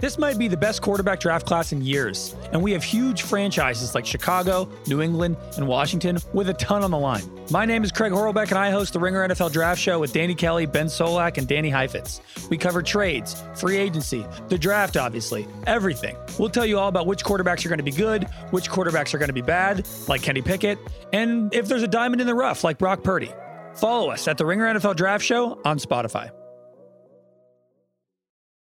This might be the best quarterback draft class in years, and we have huge franchises like Chicago, New England, and Washington with a ton on the line. My name is Craig Horlbeck, and I host the Ringer NFL Draft Show with Danny Kelly, Ben Solak, and Danny Heifetz. We cover trades, free agency, the draft, obviously, everything. We'll tell you all about which quarterbacks are going to be good, which quarterbacks are going to be bad, like Kenny Pickett, and if there's a diamond in the rough, like Brock Purdy. Follow us at the Ringer NFL Draft Show on Spotify.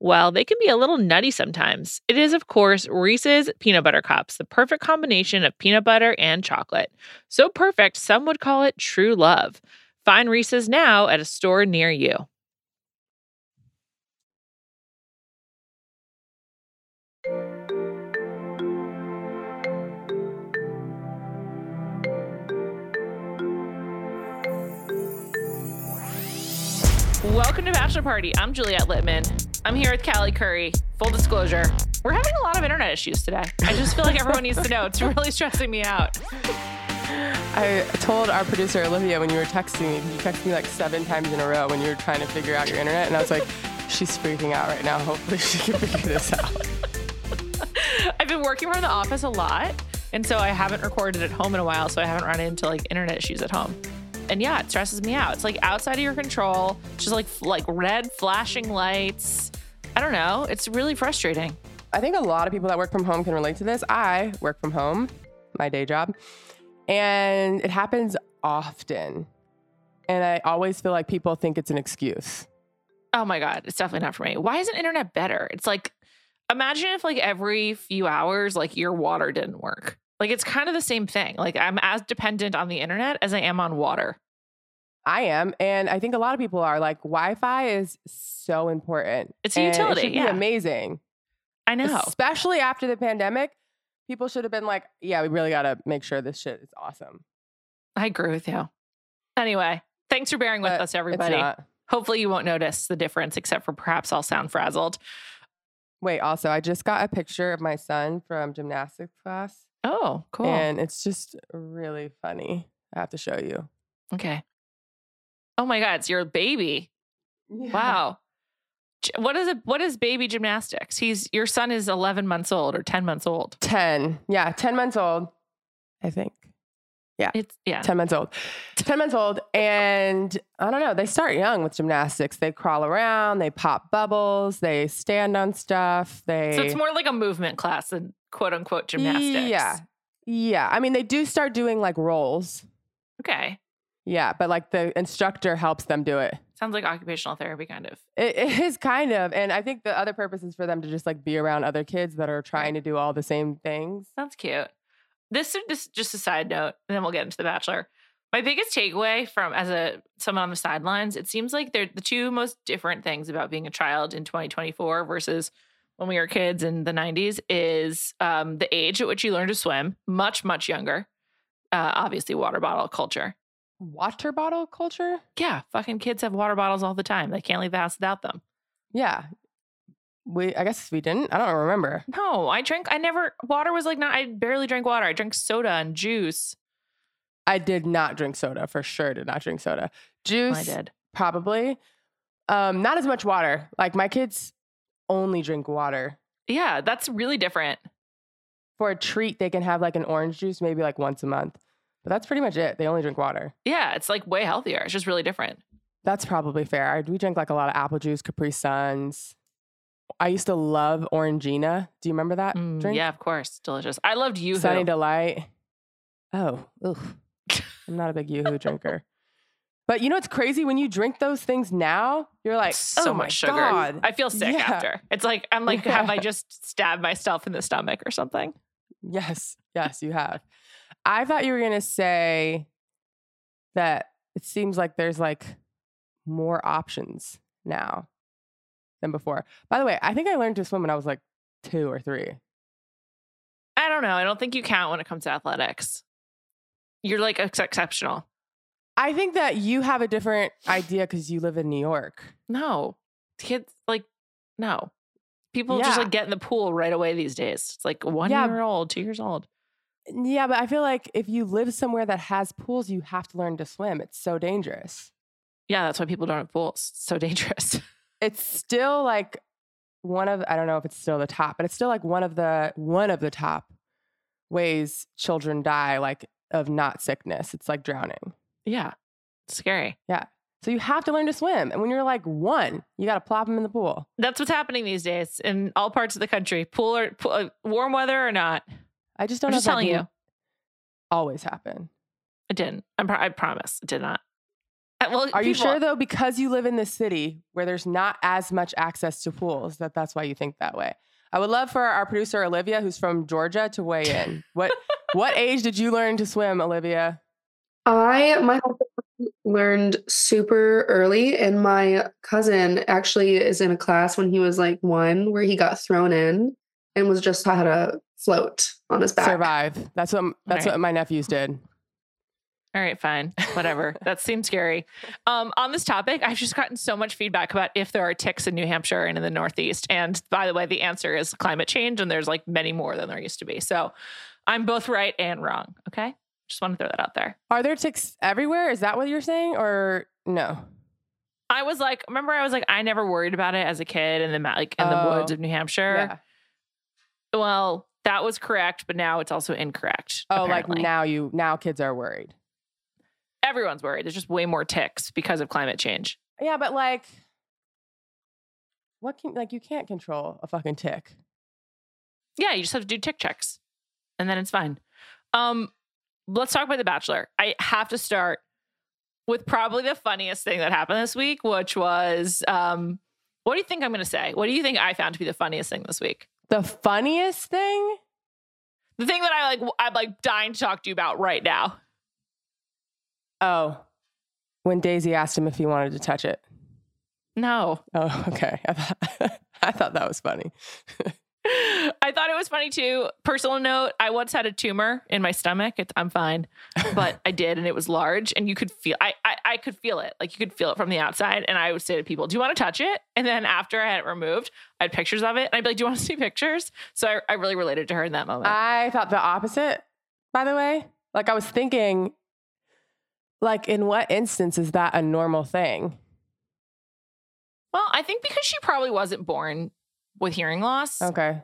well, they can be a little nutty sometimes. It is, of course, Reese's Peanut Butter Cups, the perfect combination of peanut butter and chocolate. So perfect, some would call it true love. Find Reese's now at a store near you. Welcome to Bachelor Party. I'm Juliet Litman. I'm here with Callie Curry. Full disclosure, we're having a lot of internet issues today. I just feel like everyone needs to know. It's really stressing me out. I told our producer Olivia when you were texting me, you texted me like seven times in a row when you were trying to figure out your internet, and I was like, she's freaking out right now. Hopefully she can figure this out. I've been working from the office a lot, and so I haven't recorded at home in a while, so I haven't run into like internet issues at home. And yeah, it stresses me out. It's like outside of your control, just like like red flashing lights. I don't know. It's really frustrating. I think a lot of people that work from home can relate to this. I work from home, my day job, and it happens often. And I always feel like people think it's an excuse. Oh my god, it's definitely not for me. Why isn't internet better? It's like imagine if like every few hours like your water didn't work. Like it's kind of the same thing. Like I'm as dependent on the internet as I am on water. I am, and I think a lot of people are like Wi-Fi is so important. It's a utility, It yeah. amazing, I know. especially after the pandemic. People should have been like, "Yeah, we really got to make sure this shit is awesome." I agree with you. Anyway, thanks for bearing with But us, everybody. Hopefully, you won't notice the difference, except for perhaps I'll sound frazzled. Wait, also, I just got a picture of my son from gymnastics class, Oh, cool. and it's just really funny. I have to show you. okay. Oh my God, it's your baby. Wow. What is it? What is baby gymnastics? He's your son is 11 months old or 10 months old. 10. Yeah, 10 months old, I think. Yeah. It's yeah. 10 months old. 10 months old. And I don't know, they start young with gymnastics. They crawl around, they pop bubbles, they stand on stuff. They So it's more like a movement class than quote unquote gymnastics. Yeah. Yeah. I mean, they do start doing like rolls. Okay. Yeah, but like the instructor helps them do it. Sounds like occupational therapy, kind of. It, it is kind of. And I think the other purpose is for them to just like be around other kids that are trying to do all the same things. Sounds cute. This is just a side note, and then we'll get into the Bachelor. My biggest takeaway from as a someone on the sidelines, it seems like they're the two most different things about being a child in 2024 versus when we were kids in the 90s is um, the age at which you learn to swim, much much younger. Uh, obviously, water bottle culture. Water bottle culture? Yeah, fucking kids have water bottles all the time. They can't leave the house without them. Yeah. We I guess we didn't. I don't remember. No, I drank. I never. Water was like not. I barely drank water. I drank soda and juice. I did not drink soda for sure. Did not drink soda. Juice. I did. Probably. Um, not as much water. Like my kids only drink water. Yeah, that's really different. For a treat, they can have like an orange juice maybe like once a month. But that's pretty much it. They only drink water. Yeah, it's like way healthier. It's just really different. That's probably fair. I, we drank like a lot of apple juice, Capri Suns. I used to love Orangina. Do you remember that Mm, drink? yeah, of course, delicious. I loved you. Sunny Delight. Oh, oof. I'm not a big Yoo-Hoo drinker. But you know what's crazy? When you drink those things now, you're like, so oh my much sugar. God. I feel sick Yeah. after. It's like I'm like, have I just stabbed myself in the stomach or something? Yes, yes, you have. I thought you were gonna say that it seems like there's like more options now than before. By the way, I think I learned to swim when I was like two or three. I don't know. I don't think you count when it comes to athletics. You're like ex- exceptional. I think that you have a different idea because you live in New York. No, kids like no. People just like get in the pool right away these days. It's like one Yeah. year old, two years old. Yeah, but I feel like if you live somewhere that has pools, you have to learn to swim. It's so dangerous. Yeah, that's why people don't have pools. It's so dangerous. It's still like one of I don't know if it's still the top, but it's still like one of the one of the top ways children die like of not sickness. It's like drowning. Yeah, it's scary. Yeah. So you have to learn to swim. And when you're like one, you got to plop them in the pool. That's what's happening these days in all parts of the country. Pool or pool, uh, warm weather or not. I just don't I'm know just that telling you, always happen. it didn't. Pro- I promise, it did not. Uh, Well, Are you sure though, because you live in this city where there's not as much access to pools, that that's why you think that way? I would love for our producer Olivia, who's from Georgia, to weigh in. What what age did you learn to swim, Olivia? I my learned super early, and my cousin actually is in a class when he was like one, where he got thrown in and was just taught how to float on his back. Survive. That's what that's Right. what my nephews did. All right, fine. Whatever. that seems scary. Um, on this topic, I've just gotten so much feedback about if there are ticks in New Hampshire and in the Northeast. And by the way, the answer is climate change, and there's like many more than there used to be. So I'm both right and wrong. Okay. Just want to throw that out there. Are there ticks everywhere? Is that what you're saying, or no? I was like, remember, I was like, I never worried about it as a kid in the ma- like in the Oh, woods of New Hampshire. Yeah. Well, that was correct, but now it's also incorrect. Oh, apparently. like now you now kids are worried. everyone's worried. There's just way more ticks because of climate change. Yeah, but like, what can like you can't control a fucking tick. Yeah, you just have to do tick checks, and then it's fine. Um, let's talk about The Bachelor. I have to start with probably the funniest thing that happened this week, which was um, what do you think I'm going to say? What do you think I found to be the funniest thing this week? The funniest thing? The thing that I like, I'm like dying to talk to you about right now. Oh, when Daisy asked him if he wanted to touch it. No, Oh, okay. I thought, I thought that was funny. I thought it was funny too. Personal note: I once had a tumor in my stomach. It's, I'm fine, but I did, and it was large, and you could feel. I, I I could feel it. Like you could feel it from the outside. And I would say to people, "Do you want to touch it?" And then after I had it removed, I had pictures of it, and I'd be like, "Do you want to see pictures?" So I, I really related to her in that moment. I thought the opposite, by the way. Like I was thinking, like in what instance is that a normal thing? well, I think because she probably wasn't born with hearing loss, Okay.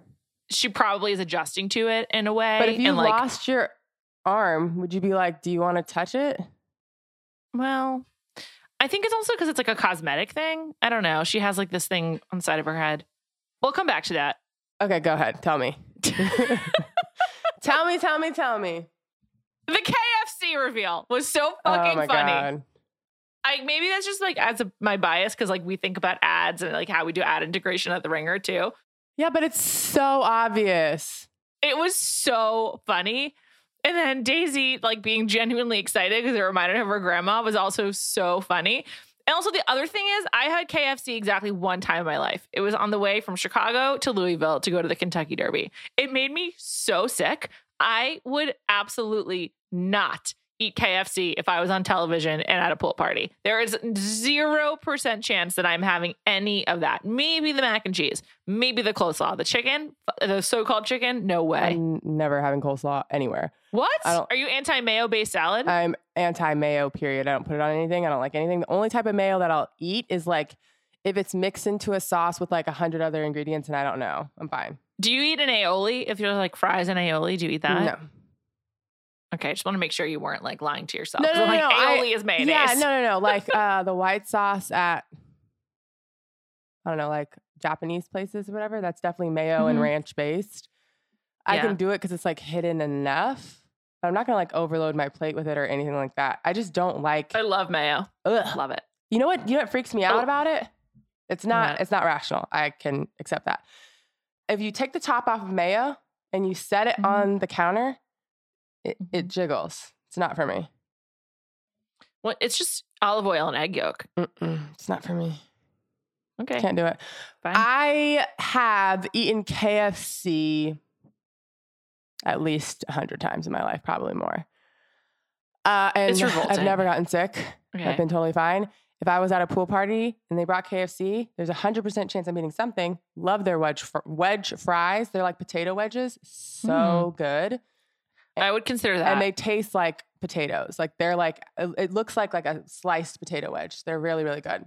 she probably is adjusting to it in a way. But if you and like, lost your arm, would you be like, do you want to touch it? Well, I think it's also because it's like a cosmetic thing. I don't know. She has like this thing on the side of her head. We'll come back to that. Okay, go ahead. Tell me. tell me, tell me, tell me. The KFC reveal was so oh fucking my funny. God. I maybe that's just like as a, my bias because like we think about ads and like how we do ad integration at the Ringer too. Yeah, but it's so obvious. It was so funny. And then Daisy, like being genuinely excited because it reminded her of her grandma, was also so funny. And also, the other thing is, I had KFC exactly one time in my life. It was on the way from Chicago to Louisville to go to the Kentucky Derby. It made me so sick. I would absolutely not eat KFC if I was on television and at a pool party. There is 0% chance that I'm having any of that. Maybe the mac and cheese, maybe the coleslaw, the chicken, the so called chicken, no way. I'm never having coleslaw anywhere. what? Are you anti mayo based salad? I'm anti mayo, period. I don't put it on anything. I don't like anything. The only type of mayo that I'll eat is like if it's mixed into a sauce with like a hundred other ingredients and I don't know. I'm fine. do you eat an aioli? If you're like fries and aioli, do you eat that? no. Okay, I just want to make sure you weren't like lying to yourself. No, no, I'm like, no, no, I- is mayonnaise. Yeah, no, no, no. Like uh, the white sauce at I don't know, like Japanese places or whatever. That's definitely mayo and Mhm. ranch based. I Yeah. can do it because it's like hidden enough. But I'm not gonna like overload my plate with it or anything like that. I just don't like. I love mayo. Ugh. Love it. You know what? You know what freaks me out Oh. about it? It's not. It's not rational. I can accept that. If you take the top off of mayo and you set it Mhm. on the counter, it, Mm-hmm. it jiggles. It's not for me. Well, it's just olive oil and egg yolk. Mm-mm, it's not for me. Okay, Can't do it. fine. I have eaten KFC at least a hundred times in my life, probably more. Uh, and I've never gotten sick. okay. I've been totally fine. If I was at a pool party and they brought KFC, there's a hundred percent chance I'm eating something. Love their wedge fr- wedge fries. They're like potato wedges, so good, I would consider that. and they taste like potatoes. Like they're like it it looks like like a sliced potato wedge. They're really really good.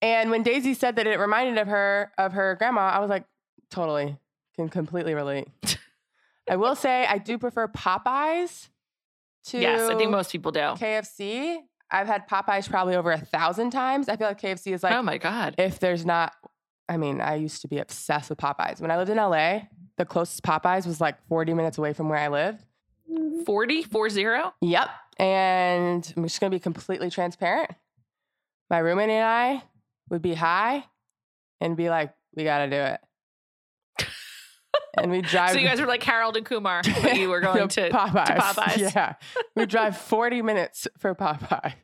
And when Daisy said that it reminded of her of her grandma, I was like, totally can completely relate. I will say I do prefer Popeyes to yes, I think most people do. KFC. I've had Popeyes probably over a thousand times. I feel like KFC is like oh my god. if there's not. I mean, I used to be obsessed with Popeyes. When I lived in LA, the closest Popeyes was like 40 minutes away from where I lived. Mm-hmm. 40, 40? Yep. And I'm just gonna be completely transparent. My roommate and I would be high and be like, "We gotta do it." and we drive. So you guys were like Harold and Kumar when you were going to, Popeyes. to Popeyes. Yeah, we drive 40 minutes for Popeyes.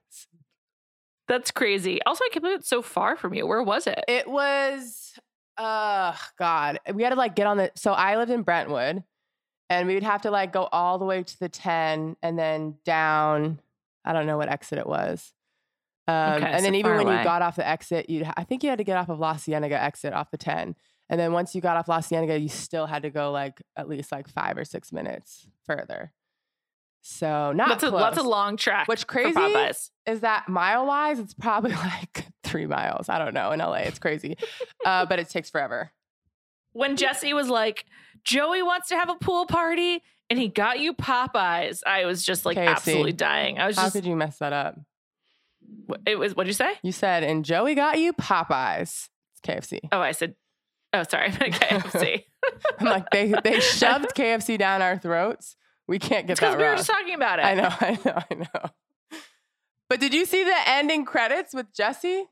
That's crazy. Also, I can't believe it's so far from you. Where was it? It was, uh, God, we had to like get on the. So I lived in Brentwood, and we would have to like go all the way to the 10 and then down. I don't know what exit it was. Um, Okay, and so then even when away. you got off the exit, you I think you had to get off of La Cienega exit off the 10. And then once you got off La Cienega, you still had to go like at least like five or six minutes further. So not that's a close. that's a long track. What's for crazy is that mile wise, it's probably like three miles. I don't know. In LA, it's crazy, uh, but it takes forever. When Jesse was like, Joey wants to have a pool party and he got you Popeyes, I was just like KFC. absolutely dying. I was How just could you mess that up? it was what'd you say? You said, and Joey got you Popeyes. It's KFC. Oh, I said Oh, sorry, I meant KFC. I'm like, they they shoved KFC down our throats. We can't get It's because that we were just talking about it. I know, I know, I know. But did you see the ending credits with Jesse?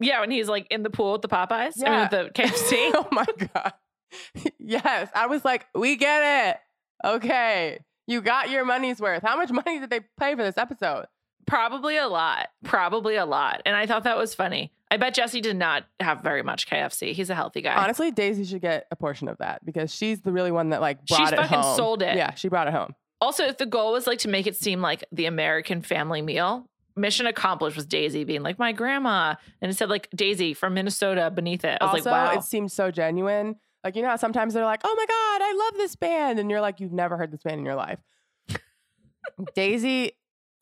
Yeah, when he's like in the pool with the Popeyes. I mean, the KFC. oh my god. yes, I was like, we get it. Okay, you got your money's worth. How much money did they pay for this episode? Probably a lot. Probably a lot. And I thought that was funny. I bet Jesse did not have very much KFC. He's a healthy guy. Honestly, Daisy should get a portion of that because she's the really one that like brought She's it fucking home. sold it. Yeah, she brought it home. Also, if the goal was like to make it seem like the American family meal, mission accomplished was Daisy being like my grandma, and it said like Daisy from Minnesota beneath it. I was also, like, wow. it seemed so genuine. Like you know how sometimes they're like, "Oh my god, I love this band," and you're like, "You've never heard this band in your life." Daisy,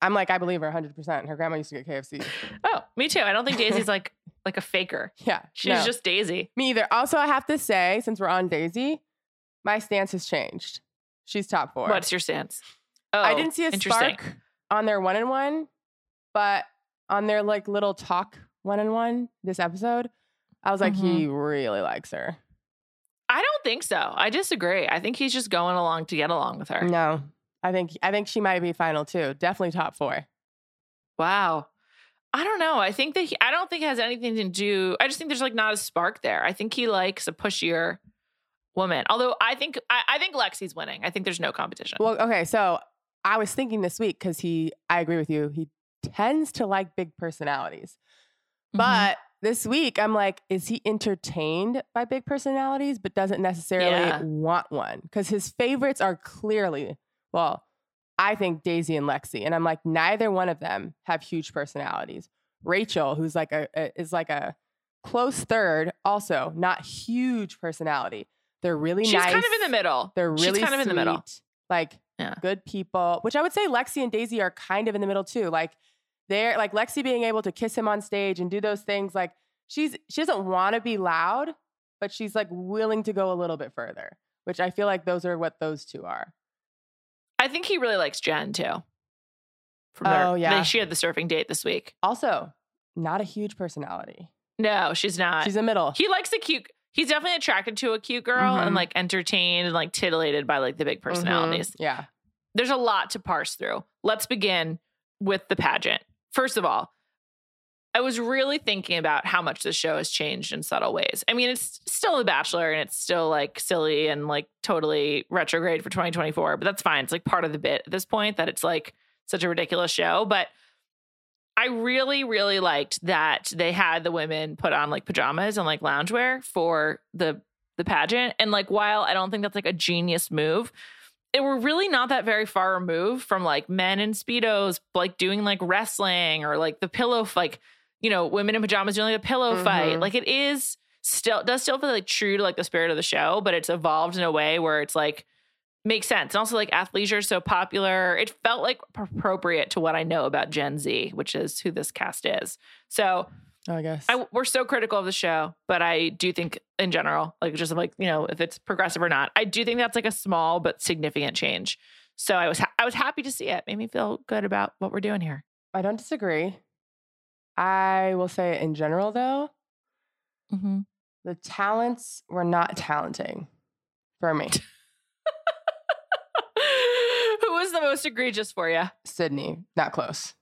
I'm like, I believe her 100. percent Her grandma used to get KFC. oh, me too. I don't think Daisy's like like a faker. Yeah, She's no. just Daisy. me either. Also, I have to say, since we're on Daisy, my stance has changed. She's top four. What's your stance? Oh, I didn't see a spark on their one and one, but on their like little talk one on one this episode, I was like, he Mm-hmm. really likes her. I don't think so. I disagree. I think he's just going along to get along with her. No, I think I think she might be final too. Definitely top four. Wow. I don't know. I think that he, I don't think it has anything to do. I just think there's like not a spark there. I think he likes a pushier woman. Although I think I, I think Lexi's winning. I think there's no competition. Well, okay, so I was thinking this week because he, I agree with you. He tends to like big personalities, Mhm. but this week I'm like, is he entertained by big personalities, but doesn't necessarily Yeah. want one? Because his favorites are clearly, well, I think Daisy and Lexi. And I'm like, neither one of them have huge personalities. Rachel, who's like a, a is like a close third, also not huge personality. They're really She's nice. kind of in the middle. They're She's really kind of in the middle. Like Yeah. good people, which I would say Lexi and Daisy are kind of in the middle too. Like they're like Lexi being able to kiss him on stage and do those things. Like she's she doesn't want to be loud, but she's like willing to go a little bit further. Which I feel like those are what those two are. I think he really likes Jenn too. From their, Oh, yeah. they- she had the surfing date this week. Also, not a huge personality. No, she's not. She's a middle. he likes a cute. He's definitely attracted to a cute girl and Mhm. like entertained and like titillated by like the big Mhm. personalities. Yeah. There's a lot to parse through. Let's begin with the pageant. First of all, I was really thinking about how much the show has changed in subtle ways. I mean, it's still The Bachelor and it's still like silly and like totally retrograde for 2024, but that's fine. It's like part of the bit at this point that it's like such a ridiculous show. But I really, really liked that they had the women put on like pajamas and like loungewear for the the pageant. And like while I don't think that's like a genius move, it were really not that very far removed from like men in speedos like doing like wrestling or like the pillow like you know women in pajamas doing like a pillow fight. Mhm. like it is still does still feel like true to like the spirit of the show but it's evolved in a way where it's like makes sense. And also like athleisure is so popular. It felt like appropriate to what i know about gen z which is who this cast is. So I guess. I, we're so critical of the show, but I do think in general, like just like you know, if it's progressive or not, I do think that's like a small but significant change. So I was ha- I was happy to see it. Made me feel good about what we're doing here. I don't disagree. I will say in general though, Mm-hmm. the talents were not talenting for me. Who was the most egregious for you? Sydney, not close.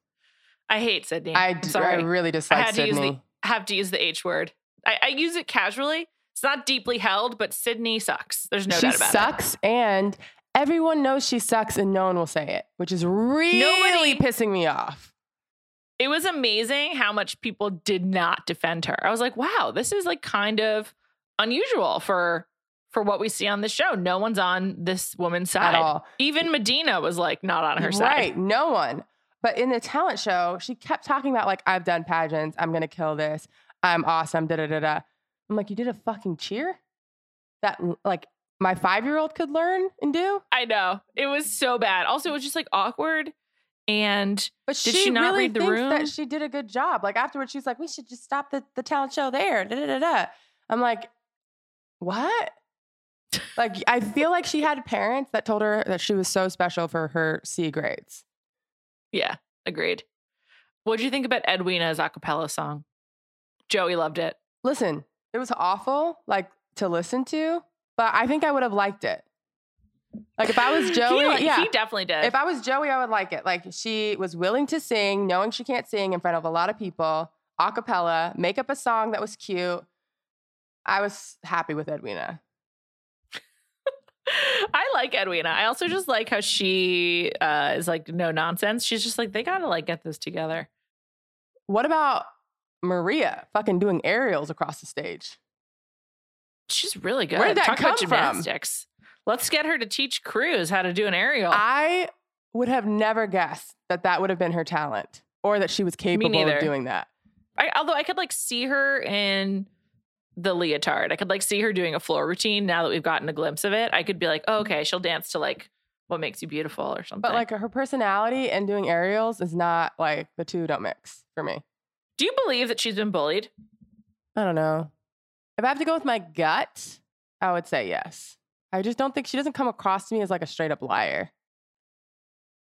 I hate Sydney. I, d- I sorry. really I dislike had to use Sydney. the have to use the H word. I, I use it casually. It's not deeply held, but Sydney sucks. There's no she doubt about it. She sucks, and everyone knows she sucks, and no one will say it, which is really Nobody- pissing me off. it was amazing how much people did not defend her. I was like, wow, this is like kind of unusual for for what we see on the show. No one's on this woman's side. At all. Even Madina was like not on her side. Right. No one. But in the talent show, she kept talking about like, I've done pageants. I'm gonna kill this. I'm awesome. Da da da da. I'm like, you did a fucking cheer that like my five year old could learn and do. I know. It was so bad. Also, it was just like awkward. And But Did she, she not really read the thinks room? that she did a good job. Like afterwards, she's like, we should just stop the, the talent show there. Da, da, da, da. I'm like, what? like I feel like she had parents that told her that she was so special for her C grades. Yeah, agreed. What did you think about Edwina's a cappella song? Joey loved it. Listen, it was awful, like to listen to, but I think I would have liked it. Like if I was He Joey, li- yeah. he definitely did. If I was Joey, I would like it. Like she was willing to sing, knowing she can't sing in front of a lot of people, a cappella, make up a song that was cute. I was happy with Edwina. I like Edwina. I also just like how she uh, is like no nonsense. She's just like they gotta like get this together. What about Maria fucking doing aerials across the stage? She's really good. Where did that Talk come from? gymnastics. Let's get her to teach Cruz how to do an aerial. I would have never guessed that that would have been her talent or that she was capable of doing that. I, although I could like see her in the leotard. I could like see her doing a floor routine now that we've gotten a glimpse of it. I could be like, oh, okay, she'll dance to like what makes you beautiful or something. But like her personality and doing aerials is not like the two don't mix for me. do you believe that she's been bullied? I don't know. If I have to go with my gut, I would say yes. I just don't think she doesn't come across to me as like a straight up liar.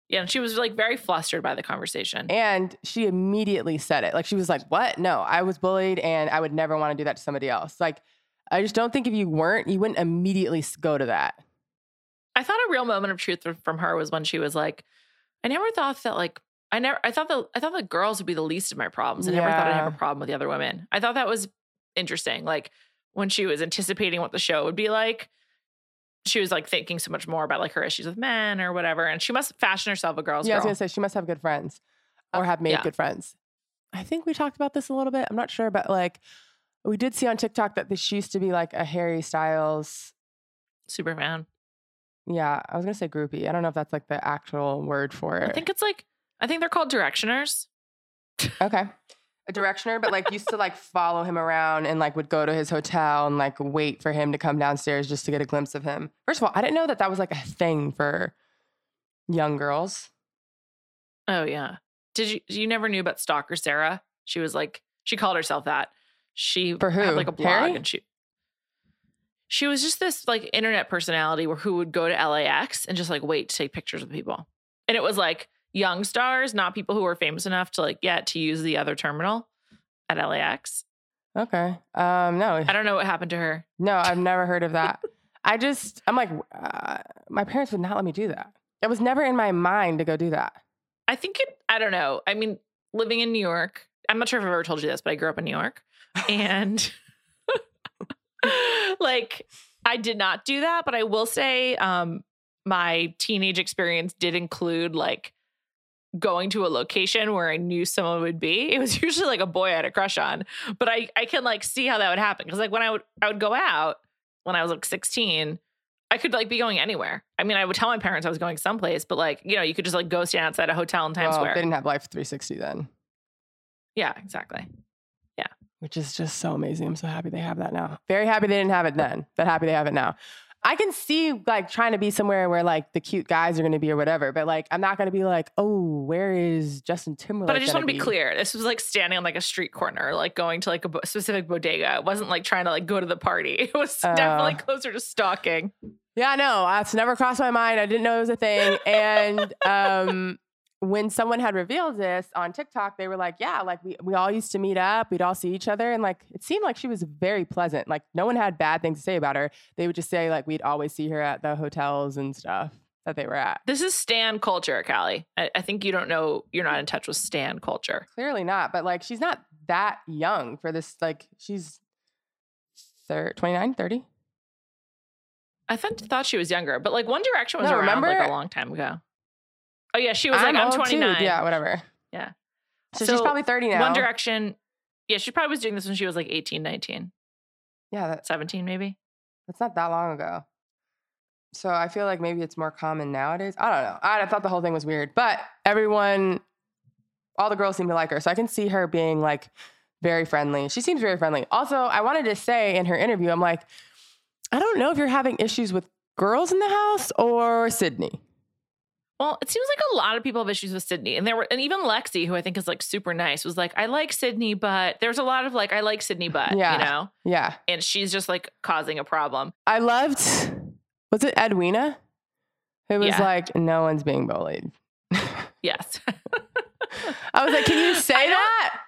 Yeah, and she was like very flustered by the conversation. And she immediately said it. Like she was like, "What? No, I was bullied and I would never want to do that to somebody else." Like I just don't think if you weren't, you wouldn't immediately go to that. I thought a real moment of truth from her was when she was like, I never thought that like I never I thought that I thought that girls would be the least of my problems. I never thought I'd have a problem with the other women. I thought that was interesting. Like when she was anticipating what the show would be like, she was like thinking so much more about like her issues with men or whatever. And she must fashion herself a girl's yeah, I was gonna say she must have good friends uh, or have made yeah. good friends. I think we talked about this a little bit. I'm not sure, but like we did see on TikTok that this she used to be like a Harry Styles Super fan. Yeah, I was gonna say groupie. I don't know if that's like the actual word for it. I think it's like I think they're called directioners. okay. A directioner, but like used to like follow him around and like would go to his hotel and like wait for him to come downstairs just to get a glimpse of him. First of all, I didn't know that that was like a thing for young girls. Oh yeah. Did you you never knew about stalker Sarah? She was like she called herself that. She For who? had like a blog Harry? and she she was just this like internet personality where who would go to LAX and just like wait to take pictures with people. And it was like young stars, not people who were famous enough to like get to use the other terminal at LAX. Okay. Um, no, I don't know what happened to her. no, I've never heard of that. I just, I'm like, uh, my parents would not let me do that. It was never in my mind to go do that. I think it, I don't know. I mean, living in New York, I'm not sure if I've ever told you this, but I grew up in New York. And like, I did not do that, but I will say um, my teenage experience did include like going to a location where I knew someone would be. It was usually like a boy I had a crush on, but I, I can like see how that would happen. Cause like when I would, I would go out when I was like 16, I could like be going anywhere. I mean, I would tell my parents I was going someplace, but like, you know, you could just like go stand outside a hotel in Times well, Square. they didn't have Life 360 then, Yeah, exactly. Yeah, which is just so amazing. I'm so happy they have that now. Very happy they didn't have it then, but happy they have it now. I can see like trying to be somewhere where like the cute guys are going to be or whatever, but like I'm not going to be like, oh, where is Justin Timberlake? But I just want to be clear. This was like standing on like a street corner, like going to like a bo- specific bodega. It wasn't like trying to like go to the party. It was Uh. definitely closer to stalking. Yeah, no, that's never crossed my mind. I didn't know it was a thing. And um, when someone had revealed this on TikTok, they were like, "Yeah, like we we all used to meet up. We'd all see each other, and like it seemed like she was very pleasant. Like no one had bad things to say about her. They would just say like we'd always see her at the hotels and stuff that they were at. This is Stan culture, Callie. I, I think you don't know. You're not in touch with Stan culture. Clearly not, but like she's not that young for this. Like she's thir- 29, 30. I thought, thought she was younger, but like One Direction was No, around like a long time ago. Oh yeah, she was like I'm old too. 29. Yeah, whatever. Yeah. So, she's probably 30 now. One Direction. Yeah, she probably was doing this when she was like 18, 19, Yeah, that, 17 maybe. That's not that long ago. So I feel like maybe it's more common nowadays. I don't know. I, I thought the whole thing was weird, but everyone, all the girls seem to like her. So I can see her being like very friendly. She seems very friendly. Also, I wanted to say in her interview, I'm like, I don't know if you're having issues with girls in the house or Sydney. Well, it seems like a lot of people have issues with Sydney, and there were, and even Lexi, who I think is like super nice, was like, "I like Sydney, but there's a lot of like, I like Sydney, but Yeah. you know," Yeah. and she's just like causing a problem. I loved, was it Edwina? Who was Yeah. like, no one's being bullied. Yes. I was like, can you say that?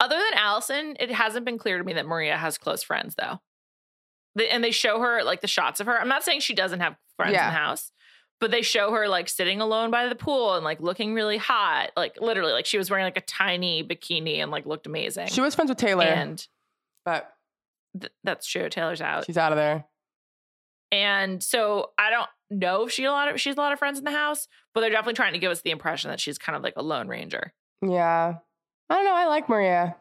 Other than Allison, it hasn't been clear to me that Maria has close friends, though. They, and they show her like the shots of her. I'm not saying she doesn't have friends Yeah. in the house, but they show her like sitting alone by the pool and like looking really hot. Like literally, like she was wearing like a tiny bikini and like looked amazing. She was friends with Taylor, and but th- that's true. Taylor's out. she's out of there. And so I don't know if she a lot of she's a lot of friends in the house, but they're definitely trying to give us the impression that she's kind of like a lone ranger. Yeah. I don't know. I like Maria.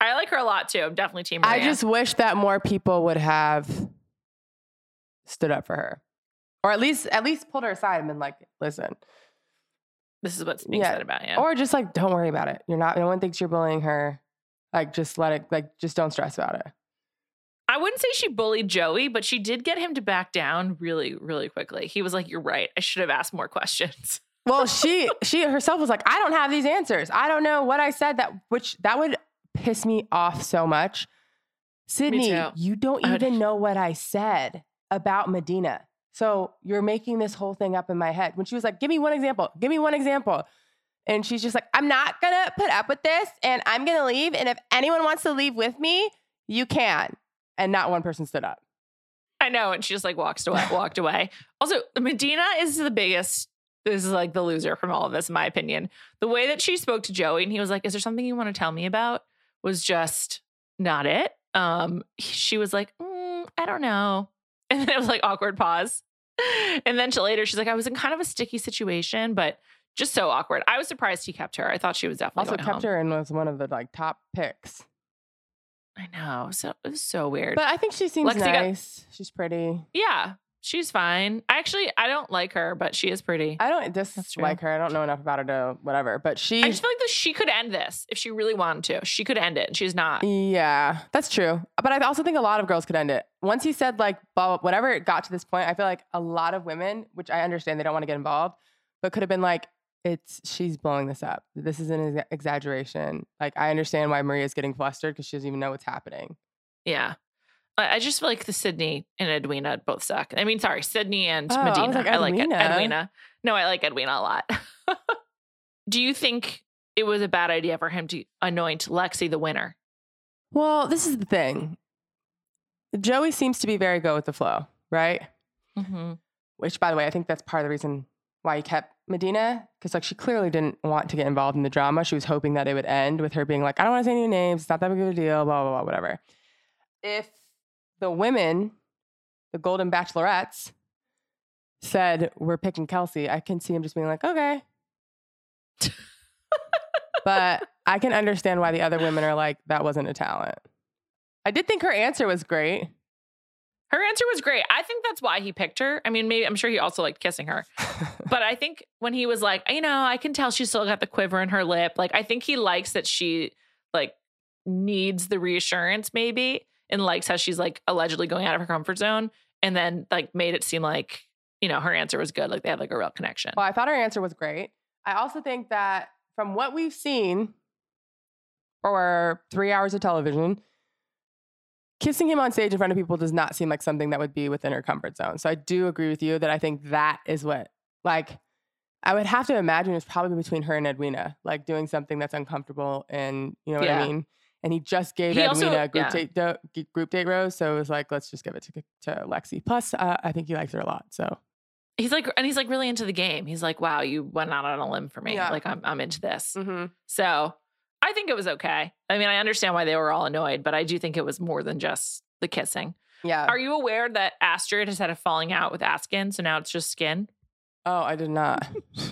I like her a lot too. I'm definitely team Maria. I just wish that more people would have stood up for her. Or at least at least pulled her aside and been like, listen. this is what's being Yeah. said about you. Or just like don't worry about it. You're not no one thinks you're bullying her. Like just let it like just don't stress about it. I wouldn't say she bullied Joey, but she did get him to back down really, really quickly. He was like, "You're right. I should have asked more questions." Well, she she herself was like, I don't have these answers. I don't know what I said that which that would piss me off so much. Sydney, you don't even know what I said about Madina. So you're making this whole thing up in my head. When she was like, give me one example, give me one example. And she's just like, I'm not gonna put up with this and I'm gonna leave. And if anyone wants to leave with me, you can. And not one person stood up. I know, and she just like walks away, walked away. Also, Madina is the biggest. This is like the loser from all of this, in my opinion. The way that she spoke to Joey, and he was like, "Is there something you want to tell me about?" Was just not it. Um, she was like, "Mm, "I don't know," and then it was like awkward pause. And then to later, she's like, "I was in kind of a sticky situation, but just so awkward." I was surprised he kept her. I thought she was definitely Also kept home. her and was one of the like top picks. I know, so it was so weird. But I think she seems Lexi got- nice. She's pretty. yeah, she's fine. I actually, I don't like her, but she is pretty. I don't dislike her. I don't know enough about her to whatever, but she. I just feel like this, she could end this if she really wanted to. She could end it, and she's not. Yeah, that's true. But I also think a lot of girls could end it. Once he said like, blah, blah, whatever it got to this point, I feel like a lot of women, which I understand they don't want to get involved, but could have been like, it's she's blowing this up. This is an ex- exaggeration. Like I understand why Maria's getting flustered because she doesn't even know what's happening. Yeah. I I just feel like the Sydney and Edwina both suck. I mean, sorry, Sydney and Oh, I Madina. like, I like, Edwina. Edwina. No, I like Edwina a lot. Do you think it was a bad idea for him to anoint Lexi the winner? Well, this is the thing. Joey seems to be very go with the flow, right? Mm-hmm. Which, by the way, I think that's part of the reason why he kept Madina because like she clearly didn't want to get involved in the drama. She was hoping that it would end with her being like, I don't want to say any names. It's not that big of a deal. Blah blah blah. Whatever. If the women, the Golden Bachelorettes, said we're picking Kelsey, I can see him just being like, okay. but I can understand why the other women are like, that wasn't a talent. I did think her answer was great. Her answer was great. I think that's why he picked her. I mean, maybe I'm sure he also liked kissing her. But I think when he was like, you know, I can tell she's still got the quiver in her lip. Like, I think he likes that she like needs the reassurance, maybe, and likes how she's like allegedly going out of her comfort zone, and then like made it seem like you know her answer was good. Like they had like a real connection. Well, I thought her answer was great. I also think that from what we've seen for three hours of television, kissing him on stage in front of people does not seem like something that would be within her comfort zone. So I do agree with you that I think that is what, like, I would have to imagine it's probably between her and Edwina, like doing something that's uncomfortable and, you know what Yeah. I mean? And he just gave He Edwina also- a group, yeah. date, do- group date rose. So it was like, let's just give it to, to Lexi. Plus, uh, I think he likes her a lot. So He's like, and he's like really into the game. He's like, wow, you went out on a limb for me. Yeah. Like I'm I'm into this. mhm. So I think it was okay. I mean, I understand why they were all annoyed, but I do think it was more than just the kissing. yeah. Are you aware that Astrid has had a falling out with Askin, so now it's just skin? oh, I did not.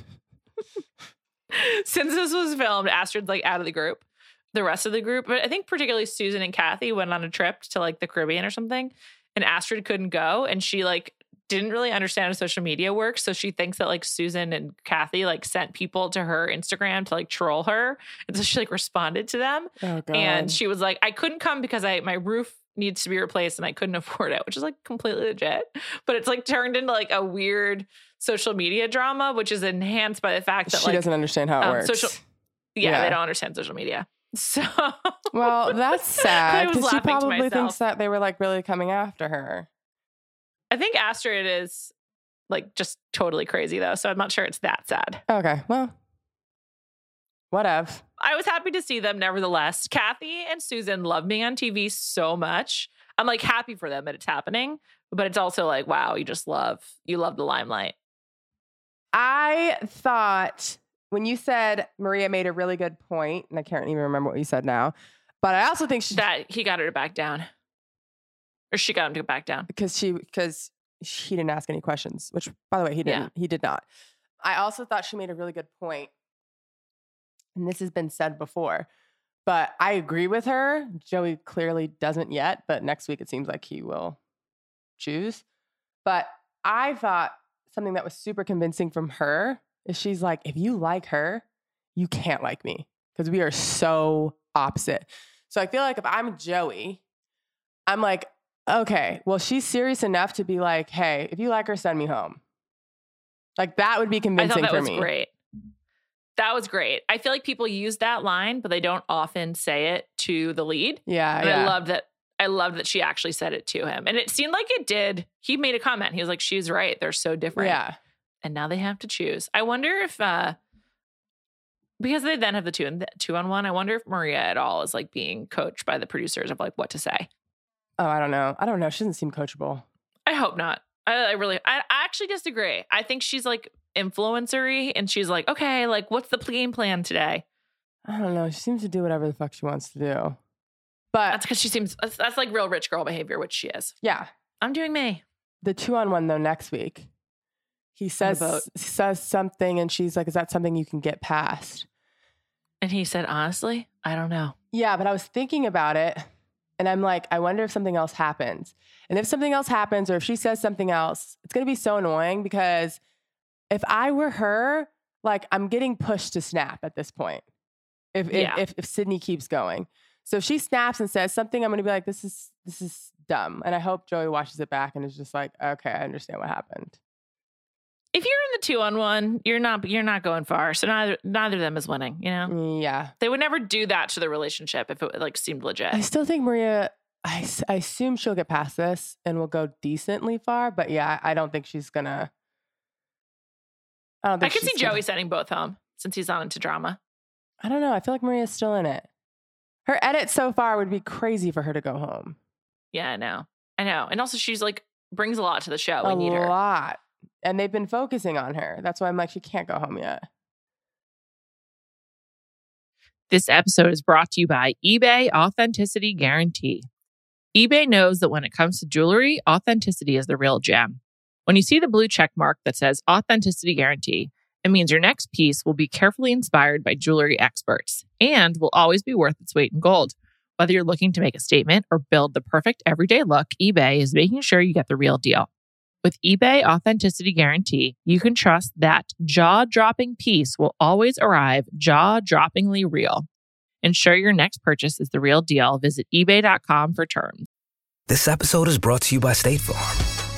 Since this was filmed, Astrid's like out of the group. The rest of the group, but I think particularly Susan and Kathy went on a trip to like the Caribbean or something, and Astrid couldn't go, and she like didn't really understand how social media works, so she thinks that like Susan and Kathy like sent people to her Instagram to like troll her, and so she like responded to them, Oh, and she was like, I couldn't come because I my roof needs to be replaced and I couldn't afford it, which is like completely legit. But it's like turned into like a weird social media drama, which is enhanced by the fact that she like doesn't understand how it um, works. social- yeah, yeah. they don't understand social media. So well, that's sad because she probably thinks that they were like really coming after her. I think Astrid is like just totally crazy though. So I'm not sure it's that sad. Okay, well, whatever. I was happy to see them nevertheless. Kathy and Susan love being on TV so much. I'm like happy for them that it's happening, but it's also like, wow, you just love you love the limelight. I thought when you said Maria made a really good point, and I can't even remember what you said now, but I also think she That he got her to back down. Or she got him to back down. because she because he didn't ask any questions, which by the way he didn't. He did not. I also thought she made a really good point, and this has been said before, but I agree with her. Joey clearly doesn't yet, but next week it seems like he will choose. But I thought something that was super convincing from her is she's like, if you like her, you can't like me because we are so opposite. So I feel like if I'm Joey, I'm like, okay, well, she's serious enough to be like, hey, if you like her, send me home. Like that would be I convincing thought that for was me. great. That was great. I feel like people use that line, but they don't often say it to the lead. Yeah, And yeah. I love that. I love that she actually said it to him. And it seemed like it did. He made a comment. He was like, she's right. They're so different. Yeah. And now they have to choose. I wonder if uh because they then have the two and two on one, I wonder if Maria at all is like being coached by the producers of like what to say. Oh, I don't know. I don't know. She doesn't seem coachable. I hope not. I, I really I, I actually disagree. I think she's like influencery and she's like, okay, like what's the game plan today? I don't know. She seems to do whatever the fuck she wants to do. But That's because she seems that's, that's like real rich girl behavior, which she is. yeah, I'm doing me. the two on one though next week. He says says something, and she's like, "Is that something you can get past?" And he said, honestly, I don't know. Yeah, but I was thinking about it, And I'm like, I wonder if something else happens. And if something else happens or if she says something else, it's going to be so annoying because if I were her, like I'm getting pushed to snap at this point. If Yeah. if, if if Sydney keeps going. So if she snaps and says something, I'm going to be like this is this is dumb. And I hope Joey watches it back and is just like, "Okay, I understand what happened." If you're in the two on one, you're not you're not going far. So neither neither of them is winning. You know, Yeah. they would never do that to the relationship if it like seemed legit. I still think Maria. I, I assume she'll get past this and will go decently far, but yeah, I don't think she's gonna. I don't I could see she's gonna- Joey sending both home since he's not into drama. I don't know. I feel like Maria's still in it. Her edit so far would be crazy for her to go home. Yeah, I know, I know, and also she's like brings a lot to the show. We a need her. A lot, and they've been focusing on her. That's why I'm like, she can't go home yet. This episode is brought to you by eBay Authenticity Guarantee. eBay knows that when it comes to jewelry, authenticity is the real gem. When you see the blue check mark that says Authenticity Guarantee, it means your next piece will be carefully inspired by jewelry experts and will always be worth its weight in gold. Whether you're looking to make a statement or build the perfect everyday look, eBay is making sure you get the real deal. With eBay Authenticity Guarantee, you can trust that jaw dropping piece will always arrive jaw droppingly real. Ensure your next purchase is the real deal. Visit eBay.com for terms. This episode is brought to you by State Farm.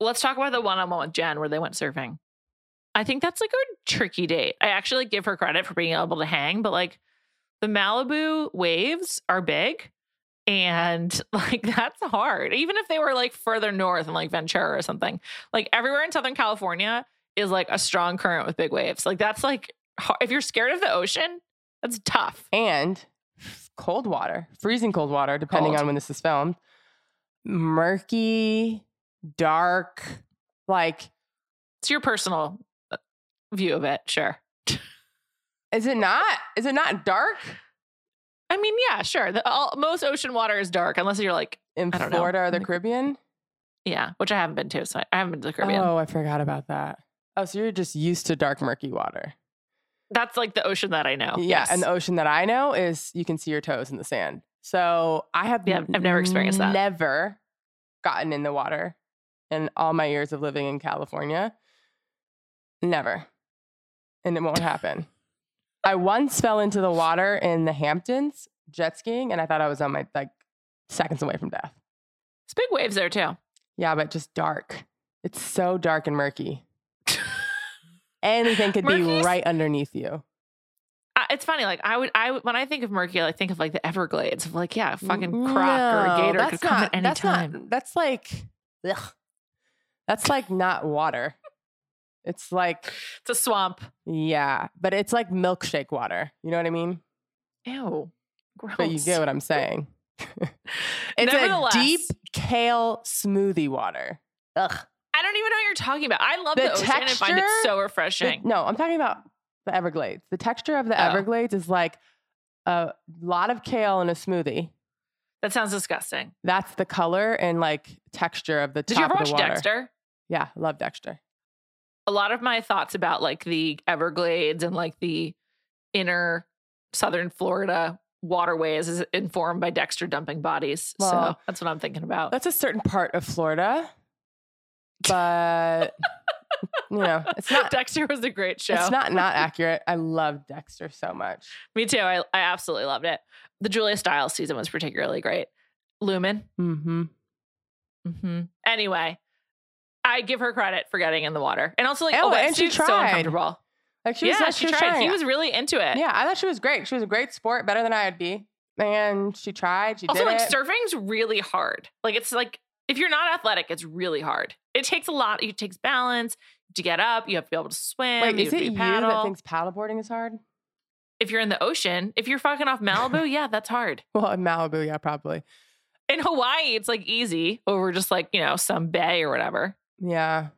Let's talk about the one on one with Jenn where they went surfing. I think that's like a tricky date. I actually give her credit for being able to hang, but like the Malibu waves are big and like that's hard. Even if they were like further north in like Ventura or something, like everywhere in Southern California is like a strong current with big waves. Like that's like, if you're scared of the ocean, that's tough. And cold water, freezing cold water, depending Cold. on when this is filmed. Murky, dark, like, It's your personal uh, view of it, sure. is it not? Is it not dark I mean, yeah, sure. The, all, most ocean water is dark unless you're like, in don't know. Florida or the Caribbean? yeah, which I haven't been to. So I, I haven't been to the Caribbean. Oh, I forgot about that. Oh, so you're just used to dark, murky water. That's like the ocean that I know. Yeah, Yes. and the ocean that I know is you can see your toes in the sand. So I have Yeah, I've never experienced that. Never gotten in the water in all my years of living in California. Never. And it won't happen. I once fell into the water in the Hamptons jet skiing and I thought I was on my like seconds away from death. It's big waves there too. Yeah, but just dark. It's so dark and murky. Anything could be right underneath you. It's funny. Like I would, I would, when I think of Mercury, I think of like the Everglades of like, yeah, a fucking croc or a gator could come not- at any that's not- time. that's like, ugh. That's like not water. It's like, It's a swamp. yeah, but it's like milkshake water. You know what I mean? Ew. Gross. But you get what I'm saying. it's a deep kale smoothie water. Ugh. I don't even know what you're talking about. I love the, The ocean and find it texture- so The- refreshing. no, I'm talking about the Everglades. The texture of the Oh. Everglades is like a lot of kale in a smoothie. That sounds disgusting. That's the color and like texture of the Did top you ever of watch water. Dexter? Yeah, love Dexter. a lot of my thoughts about like the Everglades and like the inner southern Florida waterways is informed by Dexter dumping bodies. so that's what I'm thinking about. That's a certain part of Florida, but you know, it's not. Dexter was a great show. It's not not accurate. I love Dexter so much. Me too. I, I absolutely loved it. The Julia Stiles season was particularly great. Lumen. Mm-hmm. Mm-hmm. Anyway, I give her credit for getting in the water, and also like Oh, oh, and she tried. so uncomfortable. Like she was, yeah, she was tried. trying. He was really into it. Yeah, I thought she was great. She was a great sport, better than I'd be. And she tried. She Also, did like it. surfing's really hard. Like it's like if you're not athletic, it's really hard. It takes a lot. It takes balance to get up. You have to be able to swim. Wait, you is it you that thinks paddleboarding is hard? if you're in the ocean, if you're fucking off Malibu, yeah, that's hard. Well, in Malibu, yeah, probably. In Hawaii, it's like easy over just like, you know, some bay or whatever. Yeah.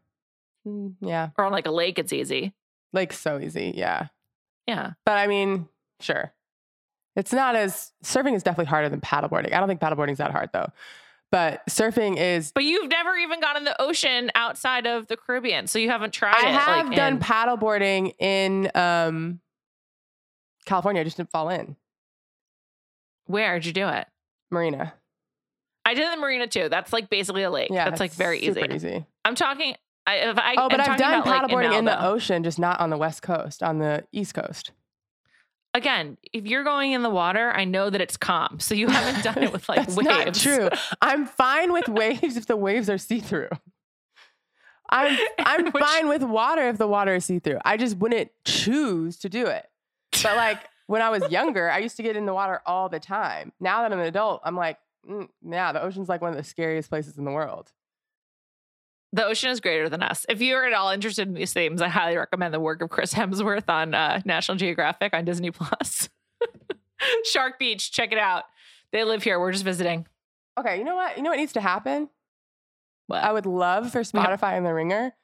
Mm, Yeah. Or on like a lake, it's easy. Like so easy. Yeah. Yeah. But I mean, sure. It's not as surfing is definitely harder than paddleboarding. I don't think paddleboarding's that hard though. But surfing is But you've never even gone in the ocean outside of the Caribbean. So you haven't tried I it. have like, done in- paddleboarding in um California. I just didn't fall in. Where'd you do it? Marina. I did the marina too. That's like basically a lake. Yeah. That's like very easy. super easy. I'm talking. I, if I, Oh, but I'm I've done about, like, paddleboarding in, the ocean, just not on the west coast, on the east coast. Again, if you're going in the water, I know that it's calm. So you haven't done it with like That's waves. not true. I'm fine with waves if the waves are see through. I'm I'm Which- fine with water if the water is see through. I just wouldn't choose to do it. But like when I was younger, I used to get in the water all the time. Now that I'm an adult, I'm like, yeah, the ocean's like one of the scariest places in the world. The ocean is greater than us. If you're at all interested in these themes, I highly recommend the work of Chris Hemsworth on uh, National Geographic on Disney Plus. Shark Beach, check it out. They live here. We're just visiting. Okay, you know what? You know what needs to happen? What? I would love for Spotify and the Ringer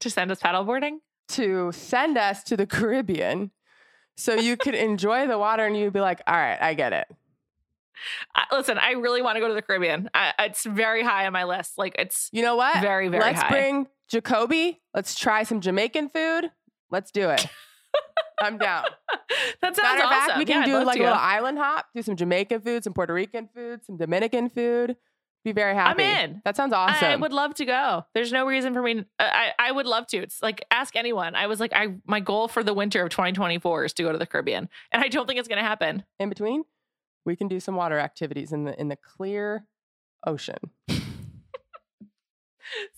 to send us paddleboarding. to send us to the Caribbean so you could enjoy the water and you'd be like, all right, I get it. I, listen, I really want to go to the Caribbean. I, it's very high on my list. Like it's You know what? very, very Let's high. bring Jacoby. Let's try some Jamaican food. Let's do it. I'm down. that sounds Matter awesome. fact, we can I'd do like a little island hop, do some Jamaican food, some Puerto Rican food, some Dominican food. Be very happy. I'm in. That sounds awesome. I would love to go. There's no reason for me. I I would love to. It's like ask anyone. I was like, I my goal for the winter of 2024 is to go to the Caribbean, and I don't think it's going to happen. in between, we can do some water activities in the in the clear ocean.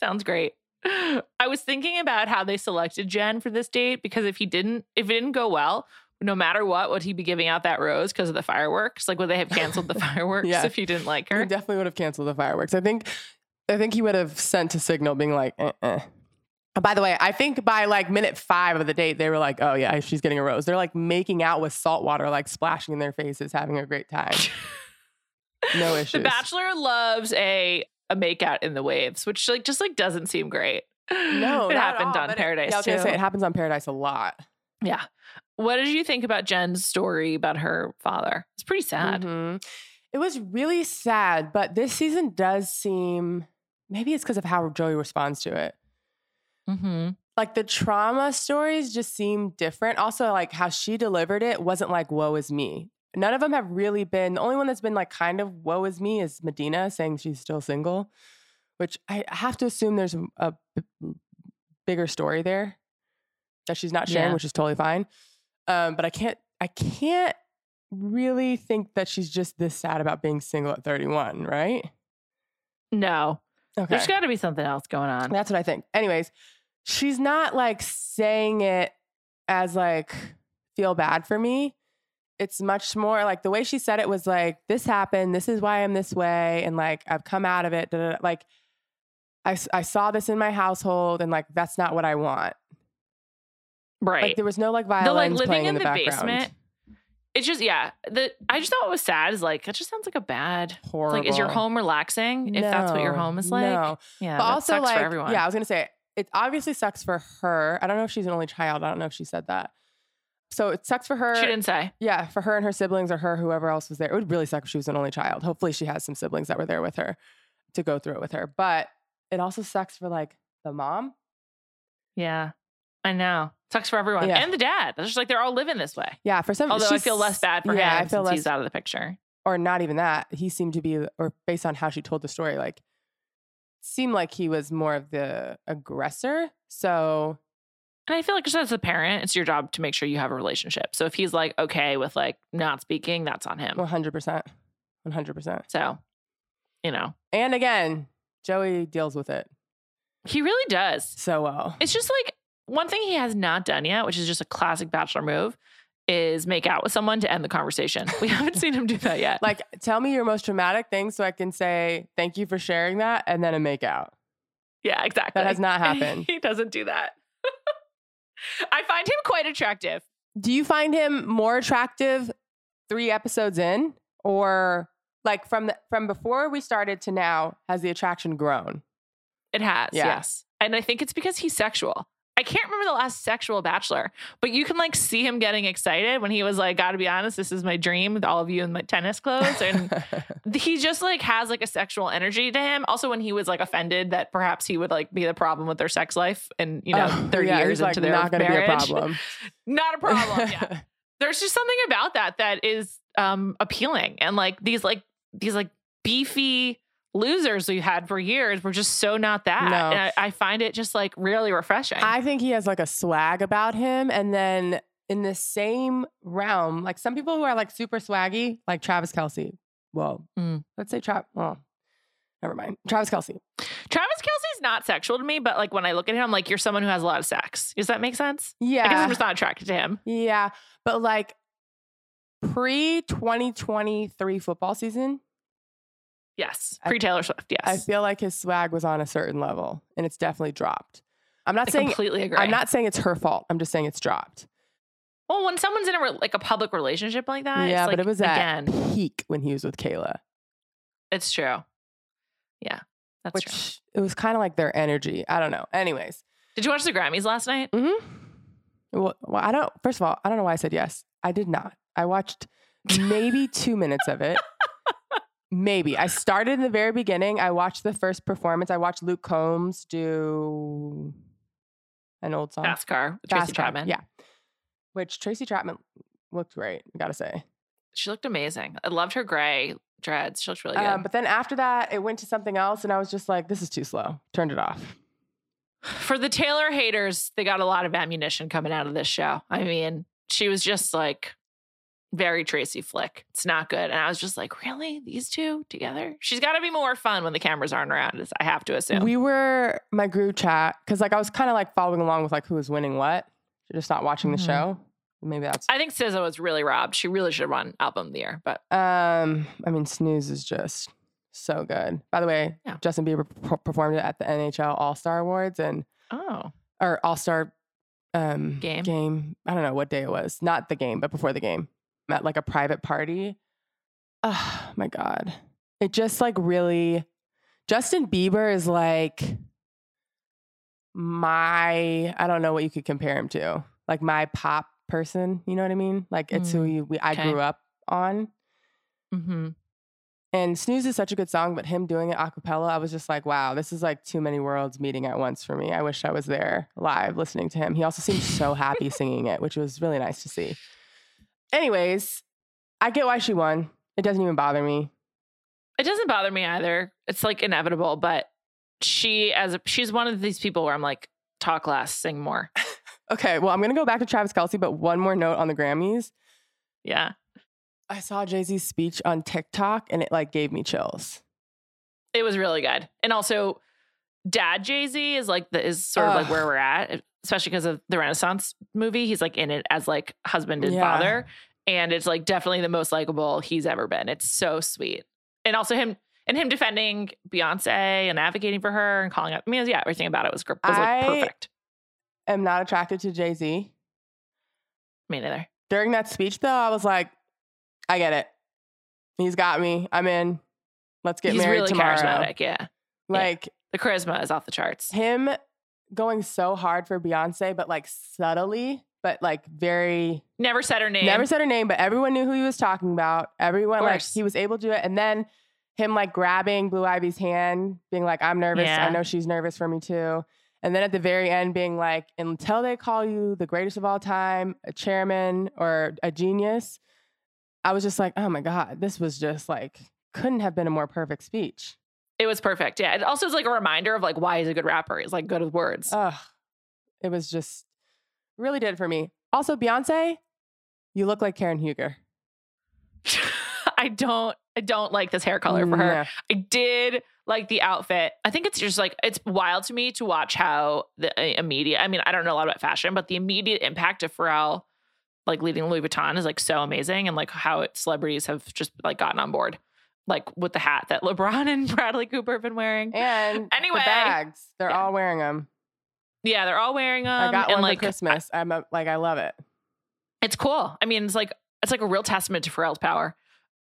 Sounds great. I was thinking about how they selected Jenn for this date because if he didn't, if it didn't go well, no matter what, would he be giving out that rose because of the fireworks? Like, would they have canceled the fireworks Yeah. if he didn't like He her? definitely would have canceled the fireworks. I think I think he would have sent a signal being like, eh, eh. By the way, I think by like minute five of the date, they were like, oh yeah, she's getting a rose. They're like making out with salt water, like splashing in their faces, having a great time. No issues. The Bachelor loves a a makeout in the waves, which like just like doesn't seem great. No, it happened all, on but it- Paradise yeah, I was too. gonna say it happens on Paradise a lot. yeah. What did you think about Jenn's story about her father? It's pretty sad. Mhm. It was really sad, but this season does seem maybe it's because of how Joey responds to it. Mm-hmm. Like the trauma stories just seem different. Also, like how she delivered it wasn't like "woe is me." None of them have really been. The only one that's been like kind of "woe is me" is Madina saying she's still single, which I have to assume there's a, a b- bigger story there that she's not sharing, Yeah. which is totally fine. Um, but I can't. I can't really think that she's just this sad about being single at 31, right? No, Okay. there's got to be something else going on. That's what I think. Anyways, she's not like saying it as like feel bad for me. It's much more like the way she said it was like, this happened. This is why I'm this way. And like, I've come out of it. da, da, da. Like, I, I saw this in my household and like, that's not what I want. right. Like, there was no like the like living playing in in the, the, background. basement. It's just yeah. The I just thought what was sad is like it just sounds like a bad. Horrible. Like, is your home relaxing? If that's what your home is like, No. yeah. but also sucks like, for everyone. yeah, I was gonna say it obviously sucks for her. I don't know if she's an only child. I don't know if she said that. So it sucks for her. she didn't say. Yeah, for her and her siblings or her, whoever else was there. It would really suck if she was an only child. Hopefully she has some siblings that were there with her to go through it with her. But it also sucks for like the mom. Yeah, I know. Sucks for everyone Yeah. and the dad. It's just like they're all living this way. Yeah, for some Although I feel less bad for yeah, him I feel less he's out of the picture. or not even that. He seemed to be or based on how she told the story, like seemed like he was more of the aggressor. So And I feel like just as a parent, it's your job to make sure you have a relationship. So if he's like okay with like not speaking, that's on him. one hundred percent. One hundred percent. So, you know, And again, Joey deals with it he really does. so well. It's just like one thing he has not done yet, which is just a classic bachelor move, is make out with someone to end the conversation. We haven't seen him do that yet. Like, tell me your most traumatic thing so I can say thank you for sharing that and then a make out. yeah, exactly. That has not happened. he doesn't do that. I find him quite attractive. Do you find him more attractive three episodes in or Like from the, from before we started to now, has the attraction grown? It has, Yeah. yes. And I think it's because he's sexual. I can't remember the last sexual bachelor, but you can like see him getting excited when he was like, gotta be honest, this is my dream with all of you in my tennis clothes. And he just like has like a sexual energy to him. Also, when he was like offended that perhaps he would like be the problem with their sex life and, you know, Oh, 30 yeah, years he's, like, into their not gonna marriage. be a problem. Not a problem. Yeah. There's just something about that that is um appealing. And like these like these like beefy losers we've had for years were just so not that. No. And I, I find it just like really refreshing. I think he has like a swag about him. And then in the same realm, like some people who are like super swaggy, like Travis Kelce. Well, Mm. let's say Travis. Well, never mind. Travis Kelce. Travis Kelce's not sexual to me, but like when I look at him, I'm like, you're someone who has a lot of sex. Does that make sense? Yeah. I guess I'm just not attracted to him. Yeah. But like pre 2023 football season, Yes. Pre Taylor Swift. Yes. I feel like his swag was on a certain level and it's definitely dropped. I'm not I saying completely agree. I'm not saying it's her fault. I'm just saying it's dropped. Well, when someone's in a re- like a public relationship like that, yeah, it's but it was at again. peak when he was with Kayla, It's true. Yeah, that's which true. it was kind of like their energy. I don't know. Anyways, Did you watch the Grammys last night? mm-hmm. well, well, I don't. First of all, I don't know why I said yes. I did not. I watched maybe two minutes of it. Maybe I started in the very beginning. I watched the first performance. I watched Luke Combs do an old song. Fast Car. Tracy Fast Car, Chapman. Yeah. Which Tracy Chapman looked great, I gotta say. She looked amazing. I loved her gray dreads. She looked really good. Um, but then after that, it went to something else, and I was just like, this is too slow. Turned it off. For the Taylor haters, they got a lot of ammunition coming out of this show. I mean, she was just like very Tracy Flick. It's not good. And I was just like, really? These two together? She's got to be more fun when the cameras aren't around, I have to assume. We were my group chat because like I was kind of like following along with like who was winning what, just not watching the show. Maybe that's. I think SZA was really robbed. She really should have won Album of the Year. But Um, I mean, Snooze is just so good. By the way, Yeah. Justin Bieber per- performed it at the NHL All Star Awards and oh, or All Star um Game? Game. I don't know what day it was. Not the game, but before the game. At like a private party. Oh my god. It just like really Justin Bieber is like my I don't know what you could compare him to. Like my pop person, you know what I mean? Like it's who Mm, you, we, I okay. grew up on. mm-hmm. And Snooze is such a good song, but him doing it a cappella, I was just like, wow, this is like too many worlds meeting at once for me. I wish I was there live listening to him. He also seemed so happy singing it, which was really nice to see. Anyways, I get why she won. It doesn't even bother me. It doesn't bother me either. It's like inevitable, but she as a, she's one of these people where I'm like, talk less, sing more. Okay, well, I'm gonna go back to Travis Kelce, but one more note on the Grammys. Yeah. I saw Jay Z's speech on TikTok and it like gave me chills. It was really good. And also Dad Jay Z is like the is sort of like where we're at, especially because of the Renaissance movie. He's like in it as like husband and Yeah. father. And it's like definitely the most likable he's ever been. It's so sweet. And also him and him defending Beyonce and advocating for her and calling out. I mean, yeah, everything about it was, was like I- perfect. I'm not attracted to Jay Z. Me neither. During that speech, though, I was like, I get it. He's got me. I'm in. Let's get He's married really tomorrow. charismatic. Yeah. Like The charisma is off the charts. him going so hard for Beyonce, but like subtly, but like very Never said her name. never said her name, but everyone knew who he was talking about. Everyone like he was able to do it. And then him like grabbing Blue Ivy's hand, being like, I'm nervous. Yeah. I know she's nervous for me too. And then at the very end, being like, until they call you the greatest of all time, a chairman or a genius, I was just like, oh my God, this was just like, couldn't have been a more perfect speech. It was perfect. Yeah. It also is like a reminder of like why he's a good rapper. He's like good with words. Ugh. It was just really did for me. Also, Beyonce, you look like Karen Huger. I don't I don't like this hair color for her. Nah. I did like the outfit. I think it's just like it's wild to me to watch how the uh, immediate. I mean, I don't know a lot about fashion, but the immediate impact of Pharrell like leading Louis Vuitton is like so amazing, and like how it, celebrities have just like gotten on board, like with the hat that LeBron and Bradley Cooper have been wearing. And Anyway. the bags, they're Yeah. all wearing them. Yeah, they're all wearing them. I got and one like for Christmas. I'm a, like, I love it. it's cool. I mean, it's like it's like a real testament to Pharrell's power.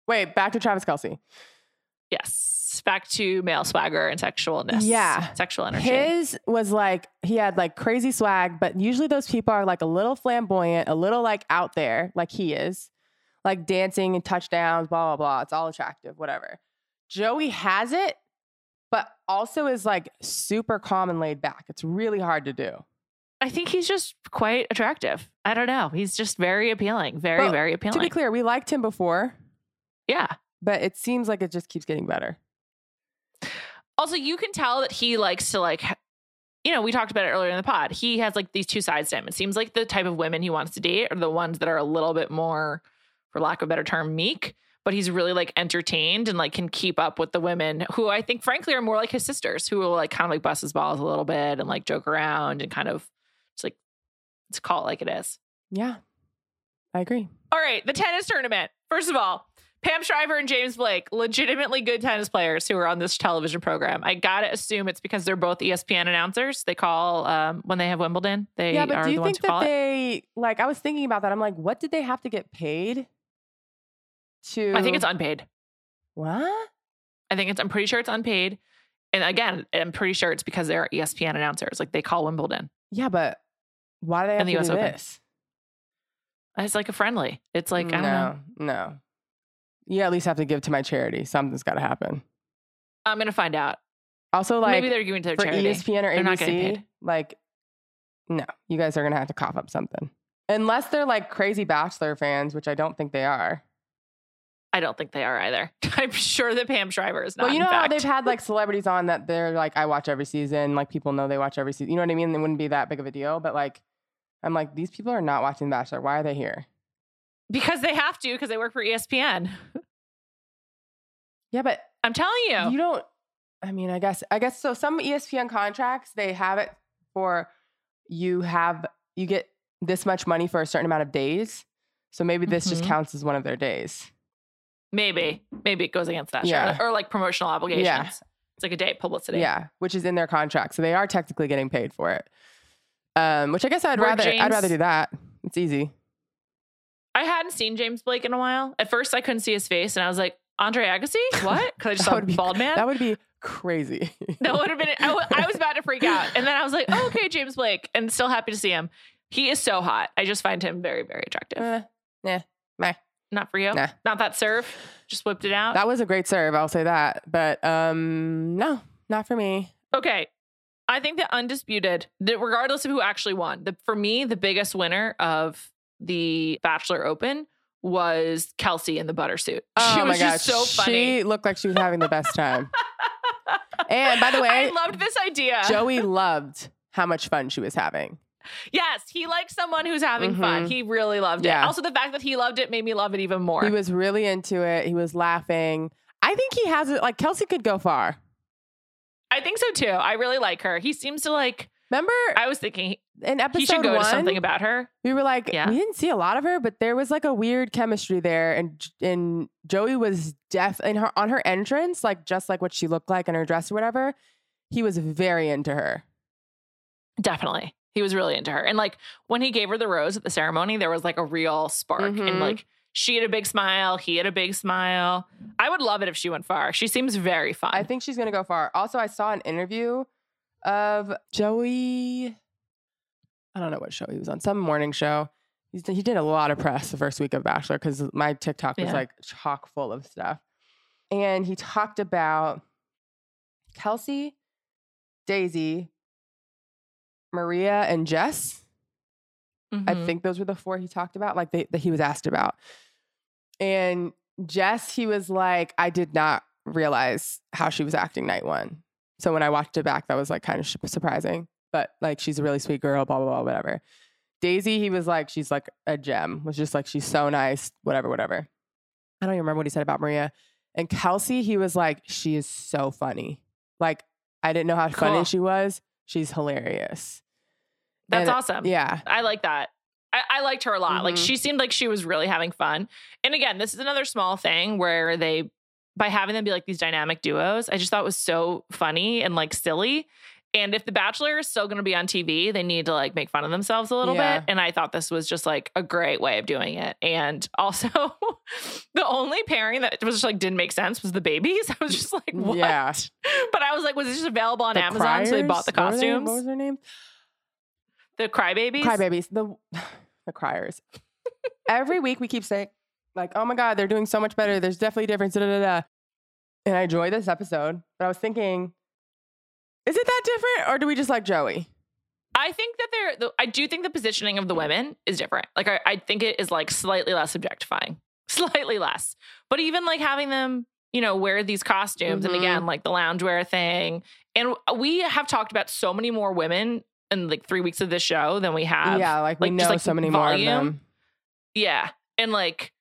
Wait, back to Travis Kelce. Yes. Back to male swagger and sexualness. Yeah. Sexual energy. His was like he had like crazy swag, but usually those people are like a little flamboyant, a little like out there, like he is, like dancing and touchdowns, blah blah blah. It's all attractive, whatever. Joey has it, but also is like super calm and laid back. It's really hard to do. I think he's just quite attractive. I don't know. He's just very appealing. Very, Well, very appealing. To be clear, we liked him before, yeah. but it seems like it just keeps getting better. Also, you can tell that he likes to like you know, we talked about it earlier in the pod. He has like these two sides to him. It seems like the type of women he wants to date are the ones that are a little bit more, for lack of a better term, meek. But he's really like entertained and like can keep up with the women who I think, frankly, are more like his sisters, who will like kind of like bust his balls a little bit and like joke around and kind of just like let's call it like it is. Yeah, I agree. All right, the tennis tournament. First of all, Pam Shriver and James Blake, legitimately good tennis players who are on this television program. I gotta assume it's because they're both ESPN announcers. They call um, when they have Wimbledon. They yeah, but are do you think that it. they like? I was thinking about that. I'm like, what did they have to get paid? To I think it's unpaid. what? I think it's. I'm pretty sure it's unpaid. And again, I'm pretty sure it's because they're ESPN announcers. Like they call Wimbledon. Yeah, but why do they have And the to US do Open. this? It's like a friendly. It's like I don't know. no, no. You at least have to give to my charity. Something's got to happen. I'm gonna find out. Also, like Maybe they're giving to their for charity. ESPN or They're not getting ABC, paid. like, no, you guys are gonna have to cough up something. Unless they're like crazy Bachelor fans, which I don't think they are. I don't think they are either. I'm sure that Pam Shriver is not. Well, you know how they've had like celebrities on that they're like, I watch every season. Like people know they watch every season. You know what I mean? It wouldn't be that big of a deal. But like, I'm like, these people are not watching The Bachelor. Why are they here? because they have to because they work for ESPN. Yeah, but I'm telling you. you don't. I mean, I guess, I guess so. Some ESPN contracts they have it for you have you get this much money for a certain amount of days. So maybe this just Mhm. counts as one of their days. Maybe, maybe it goes against that. Yeah. Sure. Or like promotional obligations. Yeah. It's like a date publicity. Yeah, which is in their contract, so they are technically getting paid for it. Um, which I guess I'd rather I'd rather do that. It's easy. I hadn't seen James Blake in a while. At first, I couldn't see his face, and I was like, Andre Agassi? What? Because I just saw would be- bald man. That would be crazy. That would have been. I was about to freak out, and then I was like, oh, okay, James Blake, and still happy to see him. He is so hot. I just find him very, very attractive. Eh, yeah, meh. Not for you. Nah. Not that serve. Just whipped it out. That was a great serve, I'll say that. But um, no, not for me. Okay. I think that undisputed, that regardless of who actually won, the, for me, the biggest winner of the Bachelor Open was Kelsey in the butter suit. Oh she my gosh, just so funny. She looked like she was having the best time. And by the way, I loved this idea. Joey loved how much fun she was having. Yes, he likes someone who's having fun. Mhm. He really loved it. Also, the fact that he loved it made me love it even more. He was really into it. He was laughing. I think he has it. Like Kelsey could go far. I think so too. I really like her. He seems to like. Remember I was thinking in episode he should go one, to something about her. we were like, Yeah. we didn't see a lot of her, but there was like a weird chemistry there, and and Joey was deaf in her on her entrance, like just like what she looked like in her dress or whatever. He was very into her. Definitely. He was really into her. And like when he gave her the rose at the ceremony, there was like a real spark. And Mhm. like she had a big smile. He had a big smile. I would love it if she went far. She seems very fun. I think she's gonna go far. Also, I saw an interview of Joey. I don't know what show he was on, some morning show. He did a lot of press the first week of Bachelor because my TikTok was Yeah. like chock full of stuff. And he talked about Kelsey, Daisy, Maria, and Jess. I Mhm. think those were the four he talked about, like they, that he was asked about. And Jess, he was like, I did not realize how she was acting night one. So when I watched it back, that was like kind of sh- surprising. But like, she's a really sweet girl, blah, blah, blah, whatever. Daisy, he was like, she's like a gem, was just like, she's so nice, whatever, whatever. I don't even remember what he said about Maria. And Kelsey, he was like, she is so funny. Like, I didn't know how funny Cool. she was. She's hilarious. That's and- awesome. Yeah. I like that. I, I liked her a lot. Like Mhm. she seemed like she was really having fun. And again, this is another small thing where they, by having them be like these dynamic duos, I just thought was so funny and like silly. And if The Bachelor is still going to be on TV, they need to like make fun of themselves a little Yeah. bit. And I thought this was just like a great way of doing it. And also, the only pairing that was just like didn't make sense was the babies. I was just like, what? Yeah. But I was like, was this just available on The Amazon? So they bought the Criers? What they- costumes. What was their name? The crybabies. Crybabies. The the criers. Every week we keep saying, like, oh my God, they're doing so much better. There's definitely a difference. Da, da, da. And I enjoy this episode, but I was thinking, is it that different or do we just like Joey? I think that they're. The, I do think the positioning of the women is different. Like I, I think it is like slightly less objectifying, slightly less. But even like having them, you know, wear these costumes, and Mhm. again, like the loungewear thing, and we have talked about so many more women in like three weeks of this show than we have. yeah, like we like, know just, like, so many more of volume. them. yeah, and like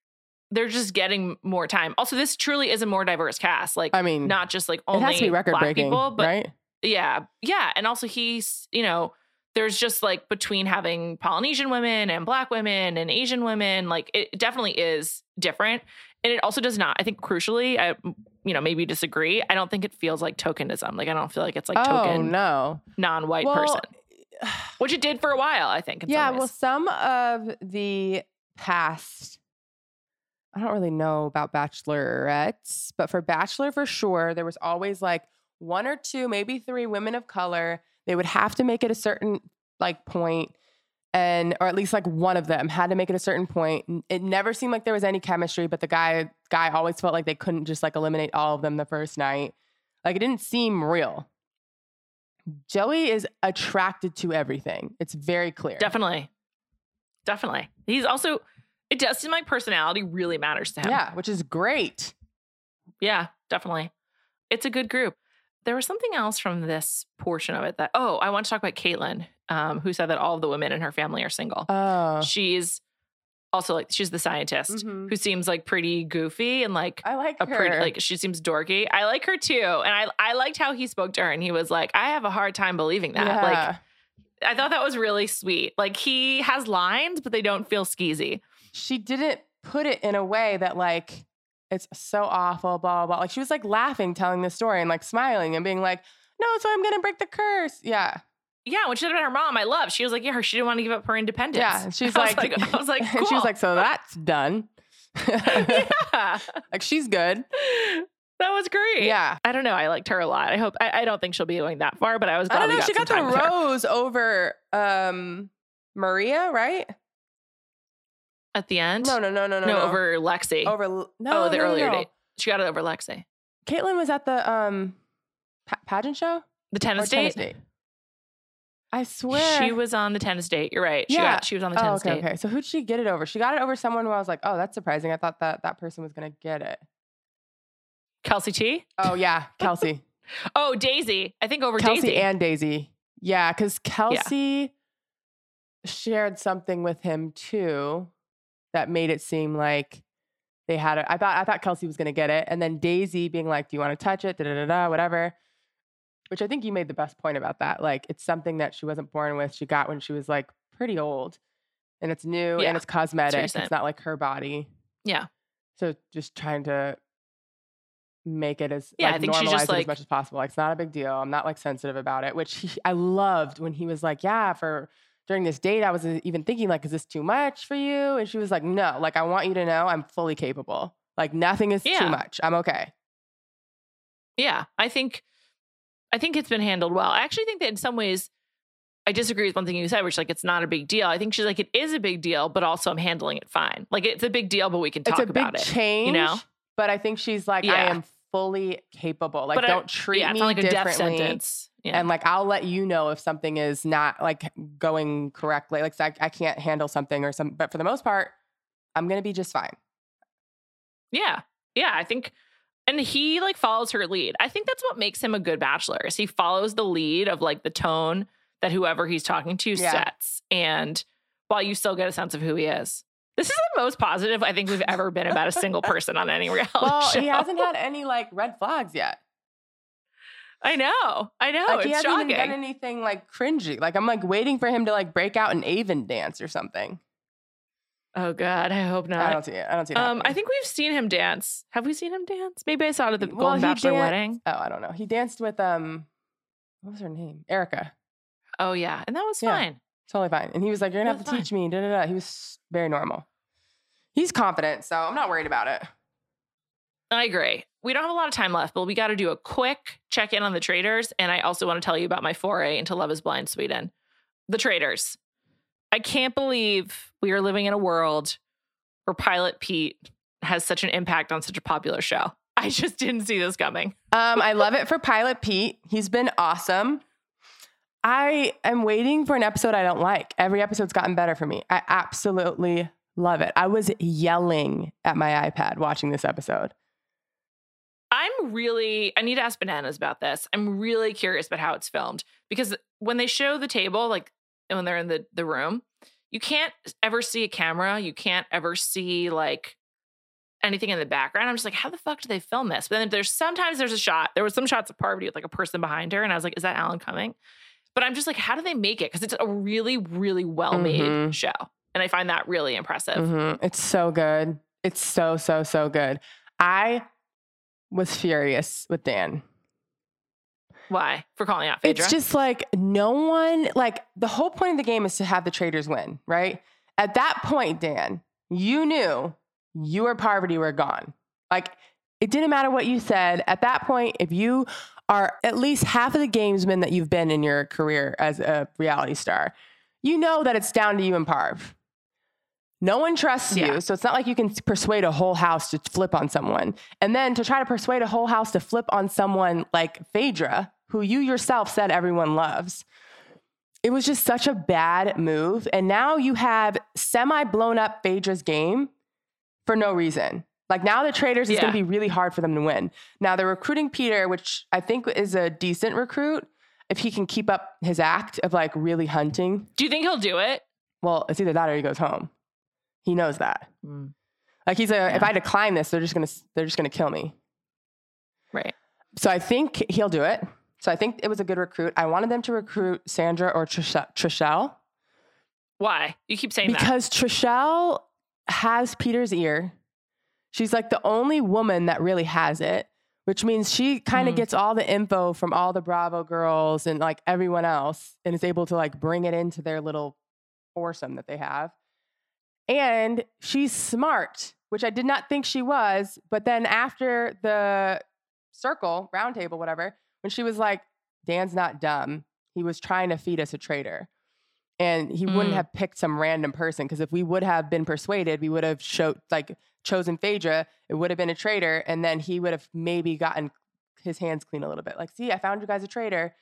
they're just getting more time. Also, this truly is a more diverse cast. Like, I mean, not just like it only has to be record black breaking, people, but right? yeah, yeah, and also he's you know there's just like between having Polynesian women and black women and Asian women, like it definitely is different. And it also does not, I think crucially, I you know, maybe disagree. I don't think it feels like tokenism. Like I don't feel like it's like oh token no, non-white Well, person. Which it did for a while, I think. in some yeah. Well, some of the past, I don't really know about bachelorettes, but for bachelor for sure, there was always like one or two, maybe three women of color. They would have to make it a certain like point, and or at least like one of them had to make it a certain point. It never seemed like there was any chemistry, but the guy guy always felt like they couldn't just like eliminate all of them the first night. Like it didn't seem real. Joey is attracted to everything. It's very clear. definitely. Definitely. He's also it does seem like personality really matters to him. Yeah, which is great. Yeah, definitely. It's a good group. There was something else from this portion of it that, oh, I want to talk about Caitlin, um, who said that all of the women in her family are single. Oh, she's also like, she's the scientist Mhm. who seems like pretty goofy and like I like a her. pretty, like, she seems dorky. I like her too. And I, I liked how he spoke to her and he was like, I have a hard time believing that. Like, I thought that was really sweet. Like, he has lines, but they don't feel skeezy. she didn't put it in a way that like it's so awful, blah blah blah. Like she was like laughing, telling the story and like smiling and being like, "No, so I'm gonna break the curse." Yeah, Yeah, when she said about her mom, I love. She was like, yeah, she didn't want to give up her independence. yeah. She's was like, I was like, and she was like, "So that's done." yeah. like she's good. That was great. Yeah. I don't know. I liked her a lot. I hope. I, I don't think she'll be going that far, but I was glad I don't know. got She got the with her. rose over um Maria, right? at the end. No, no, no, no, no. no, over Lexi. over. No, oh, the no, earlier no. date. She got it over Lexi. Caitlin was at the um pa- pageant show The tennis tennis date. date. I swear She was on the tennis date. You're right. She Yeah. got. She was on the Oh, tennis okay, date. okay. So who'd she get it over? She got it over someone who I was like, oh, that's surprising. I thought that that person was gonna get it. Kelsey T. Oh yeah, Kelsey, Oh, Daisy. I think over Kelsey Daisy. and Daisy. Yeah, because Kelsey shared something with him too that made it seem like they had it. I thought I thought Kelsey was gonna get it, and then Daisy being like, "Do you want to touch it?" Da da da da, whatever. Which I think you made the best point about that. Like, it's something that she wasn't born with. She got when she was like pretty old, and it's new Yeah, and it's cosmetic. it's not like her body. Yeah. So just trying to make it as Yeah, I like, think she's normalize just, it like- as much as possible. Like it's not a big deal. I'm not like sensitive about it, which he, I loved when he was like, "Yeah, for during this date, I was uh, even thinking like, is this too much for you?" And she was like, "No, like I want you to know I'm fully capable. Like nothing is Yeah. too much. I'm okay." Yeah, I think I think it's been handled well. I actually think that in some ways I disagree with one thing you said, which like it's not a big deal. I think she's like it is a big deal, but also I'm handling it fine. Like it's a big deal, but we can talk it's a big about it. change, you know? But I think she's like, I am fully capable. Like But don't treat yeah, me like differently. sentence. Yeah. And like I'll let you know if something is not like going correctly. Like I, I can't handle something or some, but for the most part, I'm gonna be just fine. Yeah. Yeah. I think and he like follows her lead. I think that's what makes him a good bachelor. Is he follows the lead of like the tone that whoever he's talking to Yeah. sets. And while you still get a sense of who he is. This is the most positive I think we've ever been about a single person on any reality Well, show. he hasn't had any like red flags yet. I know. I know. like he hasn't shocking. even done anything like cringy. Like I'm like waiting for him to like break out an Avon dance or something. Oh God, I hope not. I don't see it. I don't see it. Um, I think we've seen him dance. Have we seen him dance? Maybe I saw it at the Well, Golden Bachelor dan- wedding. Oh, I don't know. He danced with um, what was her name? Erica. Oh yeah, and that was Yeah. fine. Totally fine. And he was like, You're gonna have to teach me. Da, da, da. He was very normal. He's confident, so I'm not worried about it. I agree. We don't have a lot of time left, but we got to do a quick check in on the Traitors. And I also want to tell you about my foray into Love is Blind Sweden. The Traitors. I can't believe we are living in a world where Pilot Pete has such an impact on such a popular show. I just didn't see this coming. Um, I love it for Pilot Pete. He's been awesome. I am waiting for an episode I don't like. Every episode's gotten better for me. I absolutely love it. I was yelling at my iPad watching this episode. I'm really, I need to ask Bananas about this. I'm really curious about how it's filmed because when they show the table, like when they're in the, the room, you can't ever see a camera. You can't ever see like anything in the background. I'm just like, how the fuck do they film this? But then there's sometimes there's a shot. There was some shots of Parvati with like a person behind her, and I was like, is that Alan coming But I'm just like, how do they make it? Because it's a really, really well made Mhm. show, and I find that really impressive. Mhm. It's so good. It's so, so, so good. I was furious with Dan. Why for calling out Phaedra? It's just like no one, like the whole point of the game is to have the traitors win, right? At that point, Dan, you knew you or Parvati were gone. Like it didn't matter what you said. At that point, if you are at least half of the gamesmen that you've been in your career as a reality star, you know that it's down to you and Parv. No one trusts you. Yeah. So it's not like you can persuade a whole house to flip on someone. And then to try to persuade a whole house to flip on someone like Phaedra, who you yourself said everyone loves. It was just such a bad move. And now you have semi blown up Phaedra's game for no reason. Like now the traitors is Yeah. going to be really hard for them to win. Now they're recruiting Peter, which I think is a decent recruit if he can keep up his act of like really hunting. do you think he'll do it? Well, it's either that or he goes home. He knows that. Hmm. Like he's a, if I decline this, they're just gonna they're just gonna kill me. Right. So I think he'll do it. So I think it was a good recruit. I wanted them to recruit Sandra or Trish- Trishelle Why? You keep saying that. because Trishelle has Peter's ear. She's like the only woman that really has it, which means she kind of Mhm. gets all the info from all the Bravo girls and like everyone else and is able to like bring it into their little foursome that they have. And she's smart, which I did not think she was. But then after the circle, round table, whatever, when she was like, Dan's not dumb, he was trying to feed us a traitor. And he wouldn't Mm. have picked some random person because if we would have been persuaded, we would have showed like chosen Phaedra, it would have been a traitor, and then he would have maybe gotten his hands clean a little bit. Like, see, I found you guys a traitor.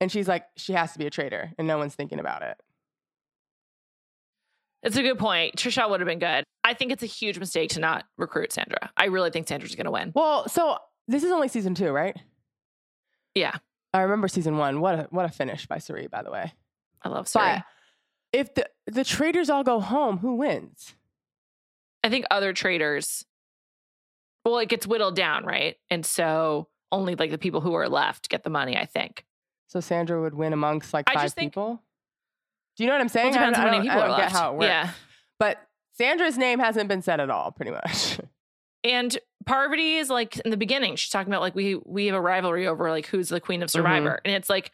And she's like, she has to be a traitor, and no one's thinking about it. It's a good point. Trishelle would have been good. I think it's a huge mistake to not recruit Sandra. I really think Sandra's going to win. Well, so this is only season two, right? Yeah, I remember season one. What a what a finish by Cirie, by the way. I love Cirie. But if the the traitors all go home, who wins? I think other traitors, well, it gets whittled down, right? And so only like the people who are left get the money, I think. So Sandra would win amongst like I five think- people. Do you know what I'm Well, saying? it depends I on how many I people don't are left. how it works. Yeah. But Sandra's name hasn't been said at all, pretty much. And Parvati is like in the beginning, she's talking about like we we have a rivalry over like who's the queen of Survivor. And it's like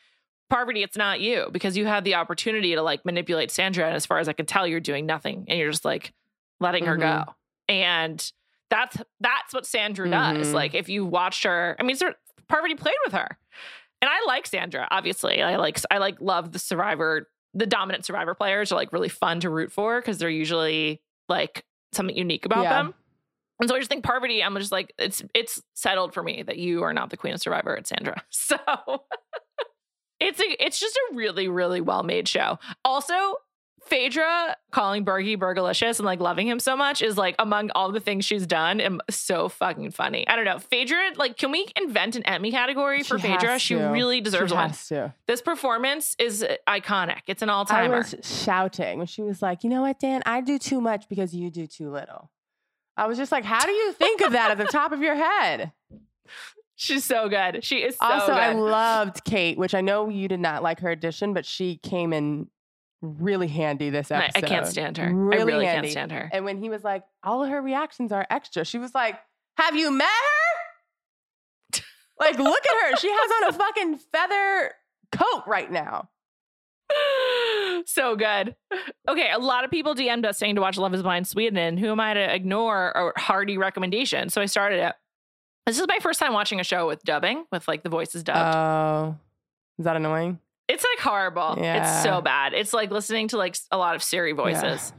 Parvati, it's not you because you had the opportunity to like manipulate Sandra. And as far as I can tell, you're doing nothing and you're just like letting her go. And that's that's what Sandra does. Mhm. Like if you watched her, I mean, sort Parvati played with her. And I like Sandra, obviously. I like I like love the survivor, the dominant survivor players are like really fun to root for because they're usually like something unique about Yeah. them. And so I just think Parvati, I'm just like, it's it's settled for me that you are not the queen of survivor, it's Sandra. So it's a it's just a really, really well made show. Also, Phaedra calling Bergie Burgalicious and like loving him so much is like among all the things she's done and so fucking funny. I don't know. Phaedra, like, can we invent an Emmy category for She Phaedra? She really deserves she one. to. This performance is uh, iconic. It's an all time. I was shouting when she was like, "You know what, Dan? I do too much because you do too little." I was just like, "How do you think of that at the top of your head?" She's so good. She is so also, good. I loved Kate, which I know you did not like her addition, but she came in really handy this I, episode. I can't stand her. Really I really handy. can't stand her. And when he was like, all of her reactions are extra, she was like, Have you met her? Like, look at her. She has on a fucking feather coat right now. So good. Okay, a lot of people DM'd us saying to watch Love is Blind Sweden, and who am I to ignore a hearty recommendation? So I started it. This is my first time watching a show with dubbing, with like the voices dubbed. Oh, is that annoying? it's like horrible. Yeah. It's so bad. It's like listening to like a lot of Siri voices.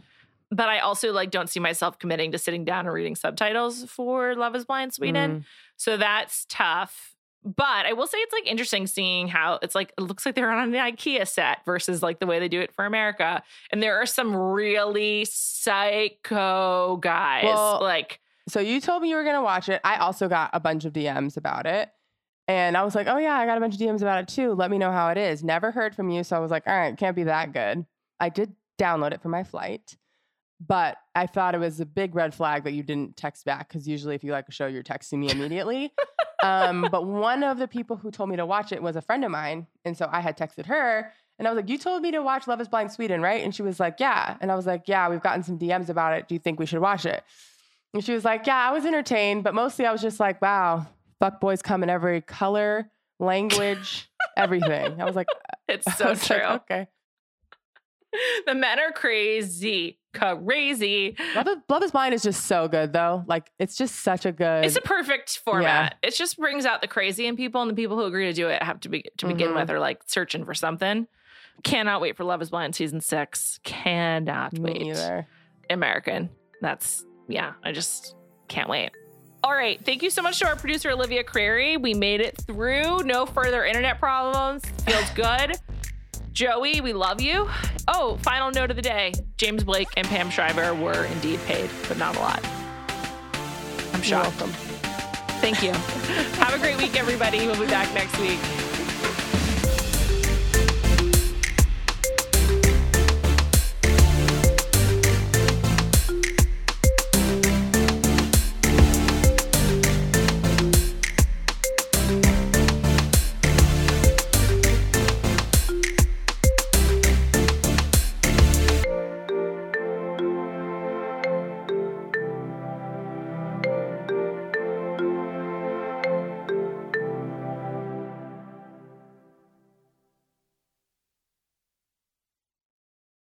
But I also like don't see myself committing to sitting down and reading subtitles for Love is Blind Sweden. Mm. So that's tough. But I will say it's like interesting seeing how it's like it looks like they're on an IKEA set versus like the way they do it for America. And there are some really psycho guys. Well, like So you told me you were gonna watch it. I also got a bunch of DMs about it. And I was like, oh yeah, I got a bunch of DMs about it too. Let me know how it is. Never heard from you. So I was like, all right, can't be that good. I did download it for my flight, but I thought it was a big red flag that you didn't text back because usually if you like a show, you're texting me immediately. um, but one of the people who told me to watch it was a friend of mine. And so I had texted her and I was like, You told me to watch Love is Blind Sweden, right? And she was like, Yeah. And I was like, Yeah, we've gotten some DMs about it. Do you think we should watch it? And she was like, Yeah, I was entertained, but mostly I was just like, Wow, fuck boys come in every color, language, everything. I was like, it's so true. like, okay. the men are crazy. Crazy. Love is, Love is Blind is just so good though. Like it's just such a good. It's a perfect format. It just brings out the crazy in people, and the people who agree to do it have to be to begin Mhm. with are like searching for something. Cannot wait for Love Is Blind season six. Cannot me wait. either. American. That's yeah. I just can't wait. All right. Thank you so much to our producer Olivia Crerie. We made it through. No further internet problems. Feels good. Joey, we love you. Oh, final note of the day: James Blake and Pam Shriver were indeed paid, but not a lot. I'm You're shocked. welcome. Thank you. Have a great week, everybody. We'll be back next week.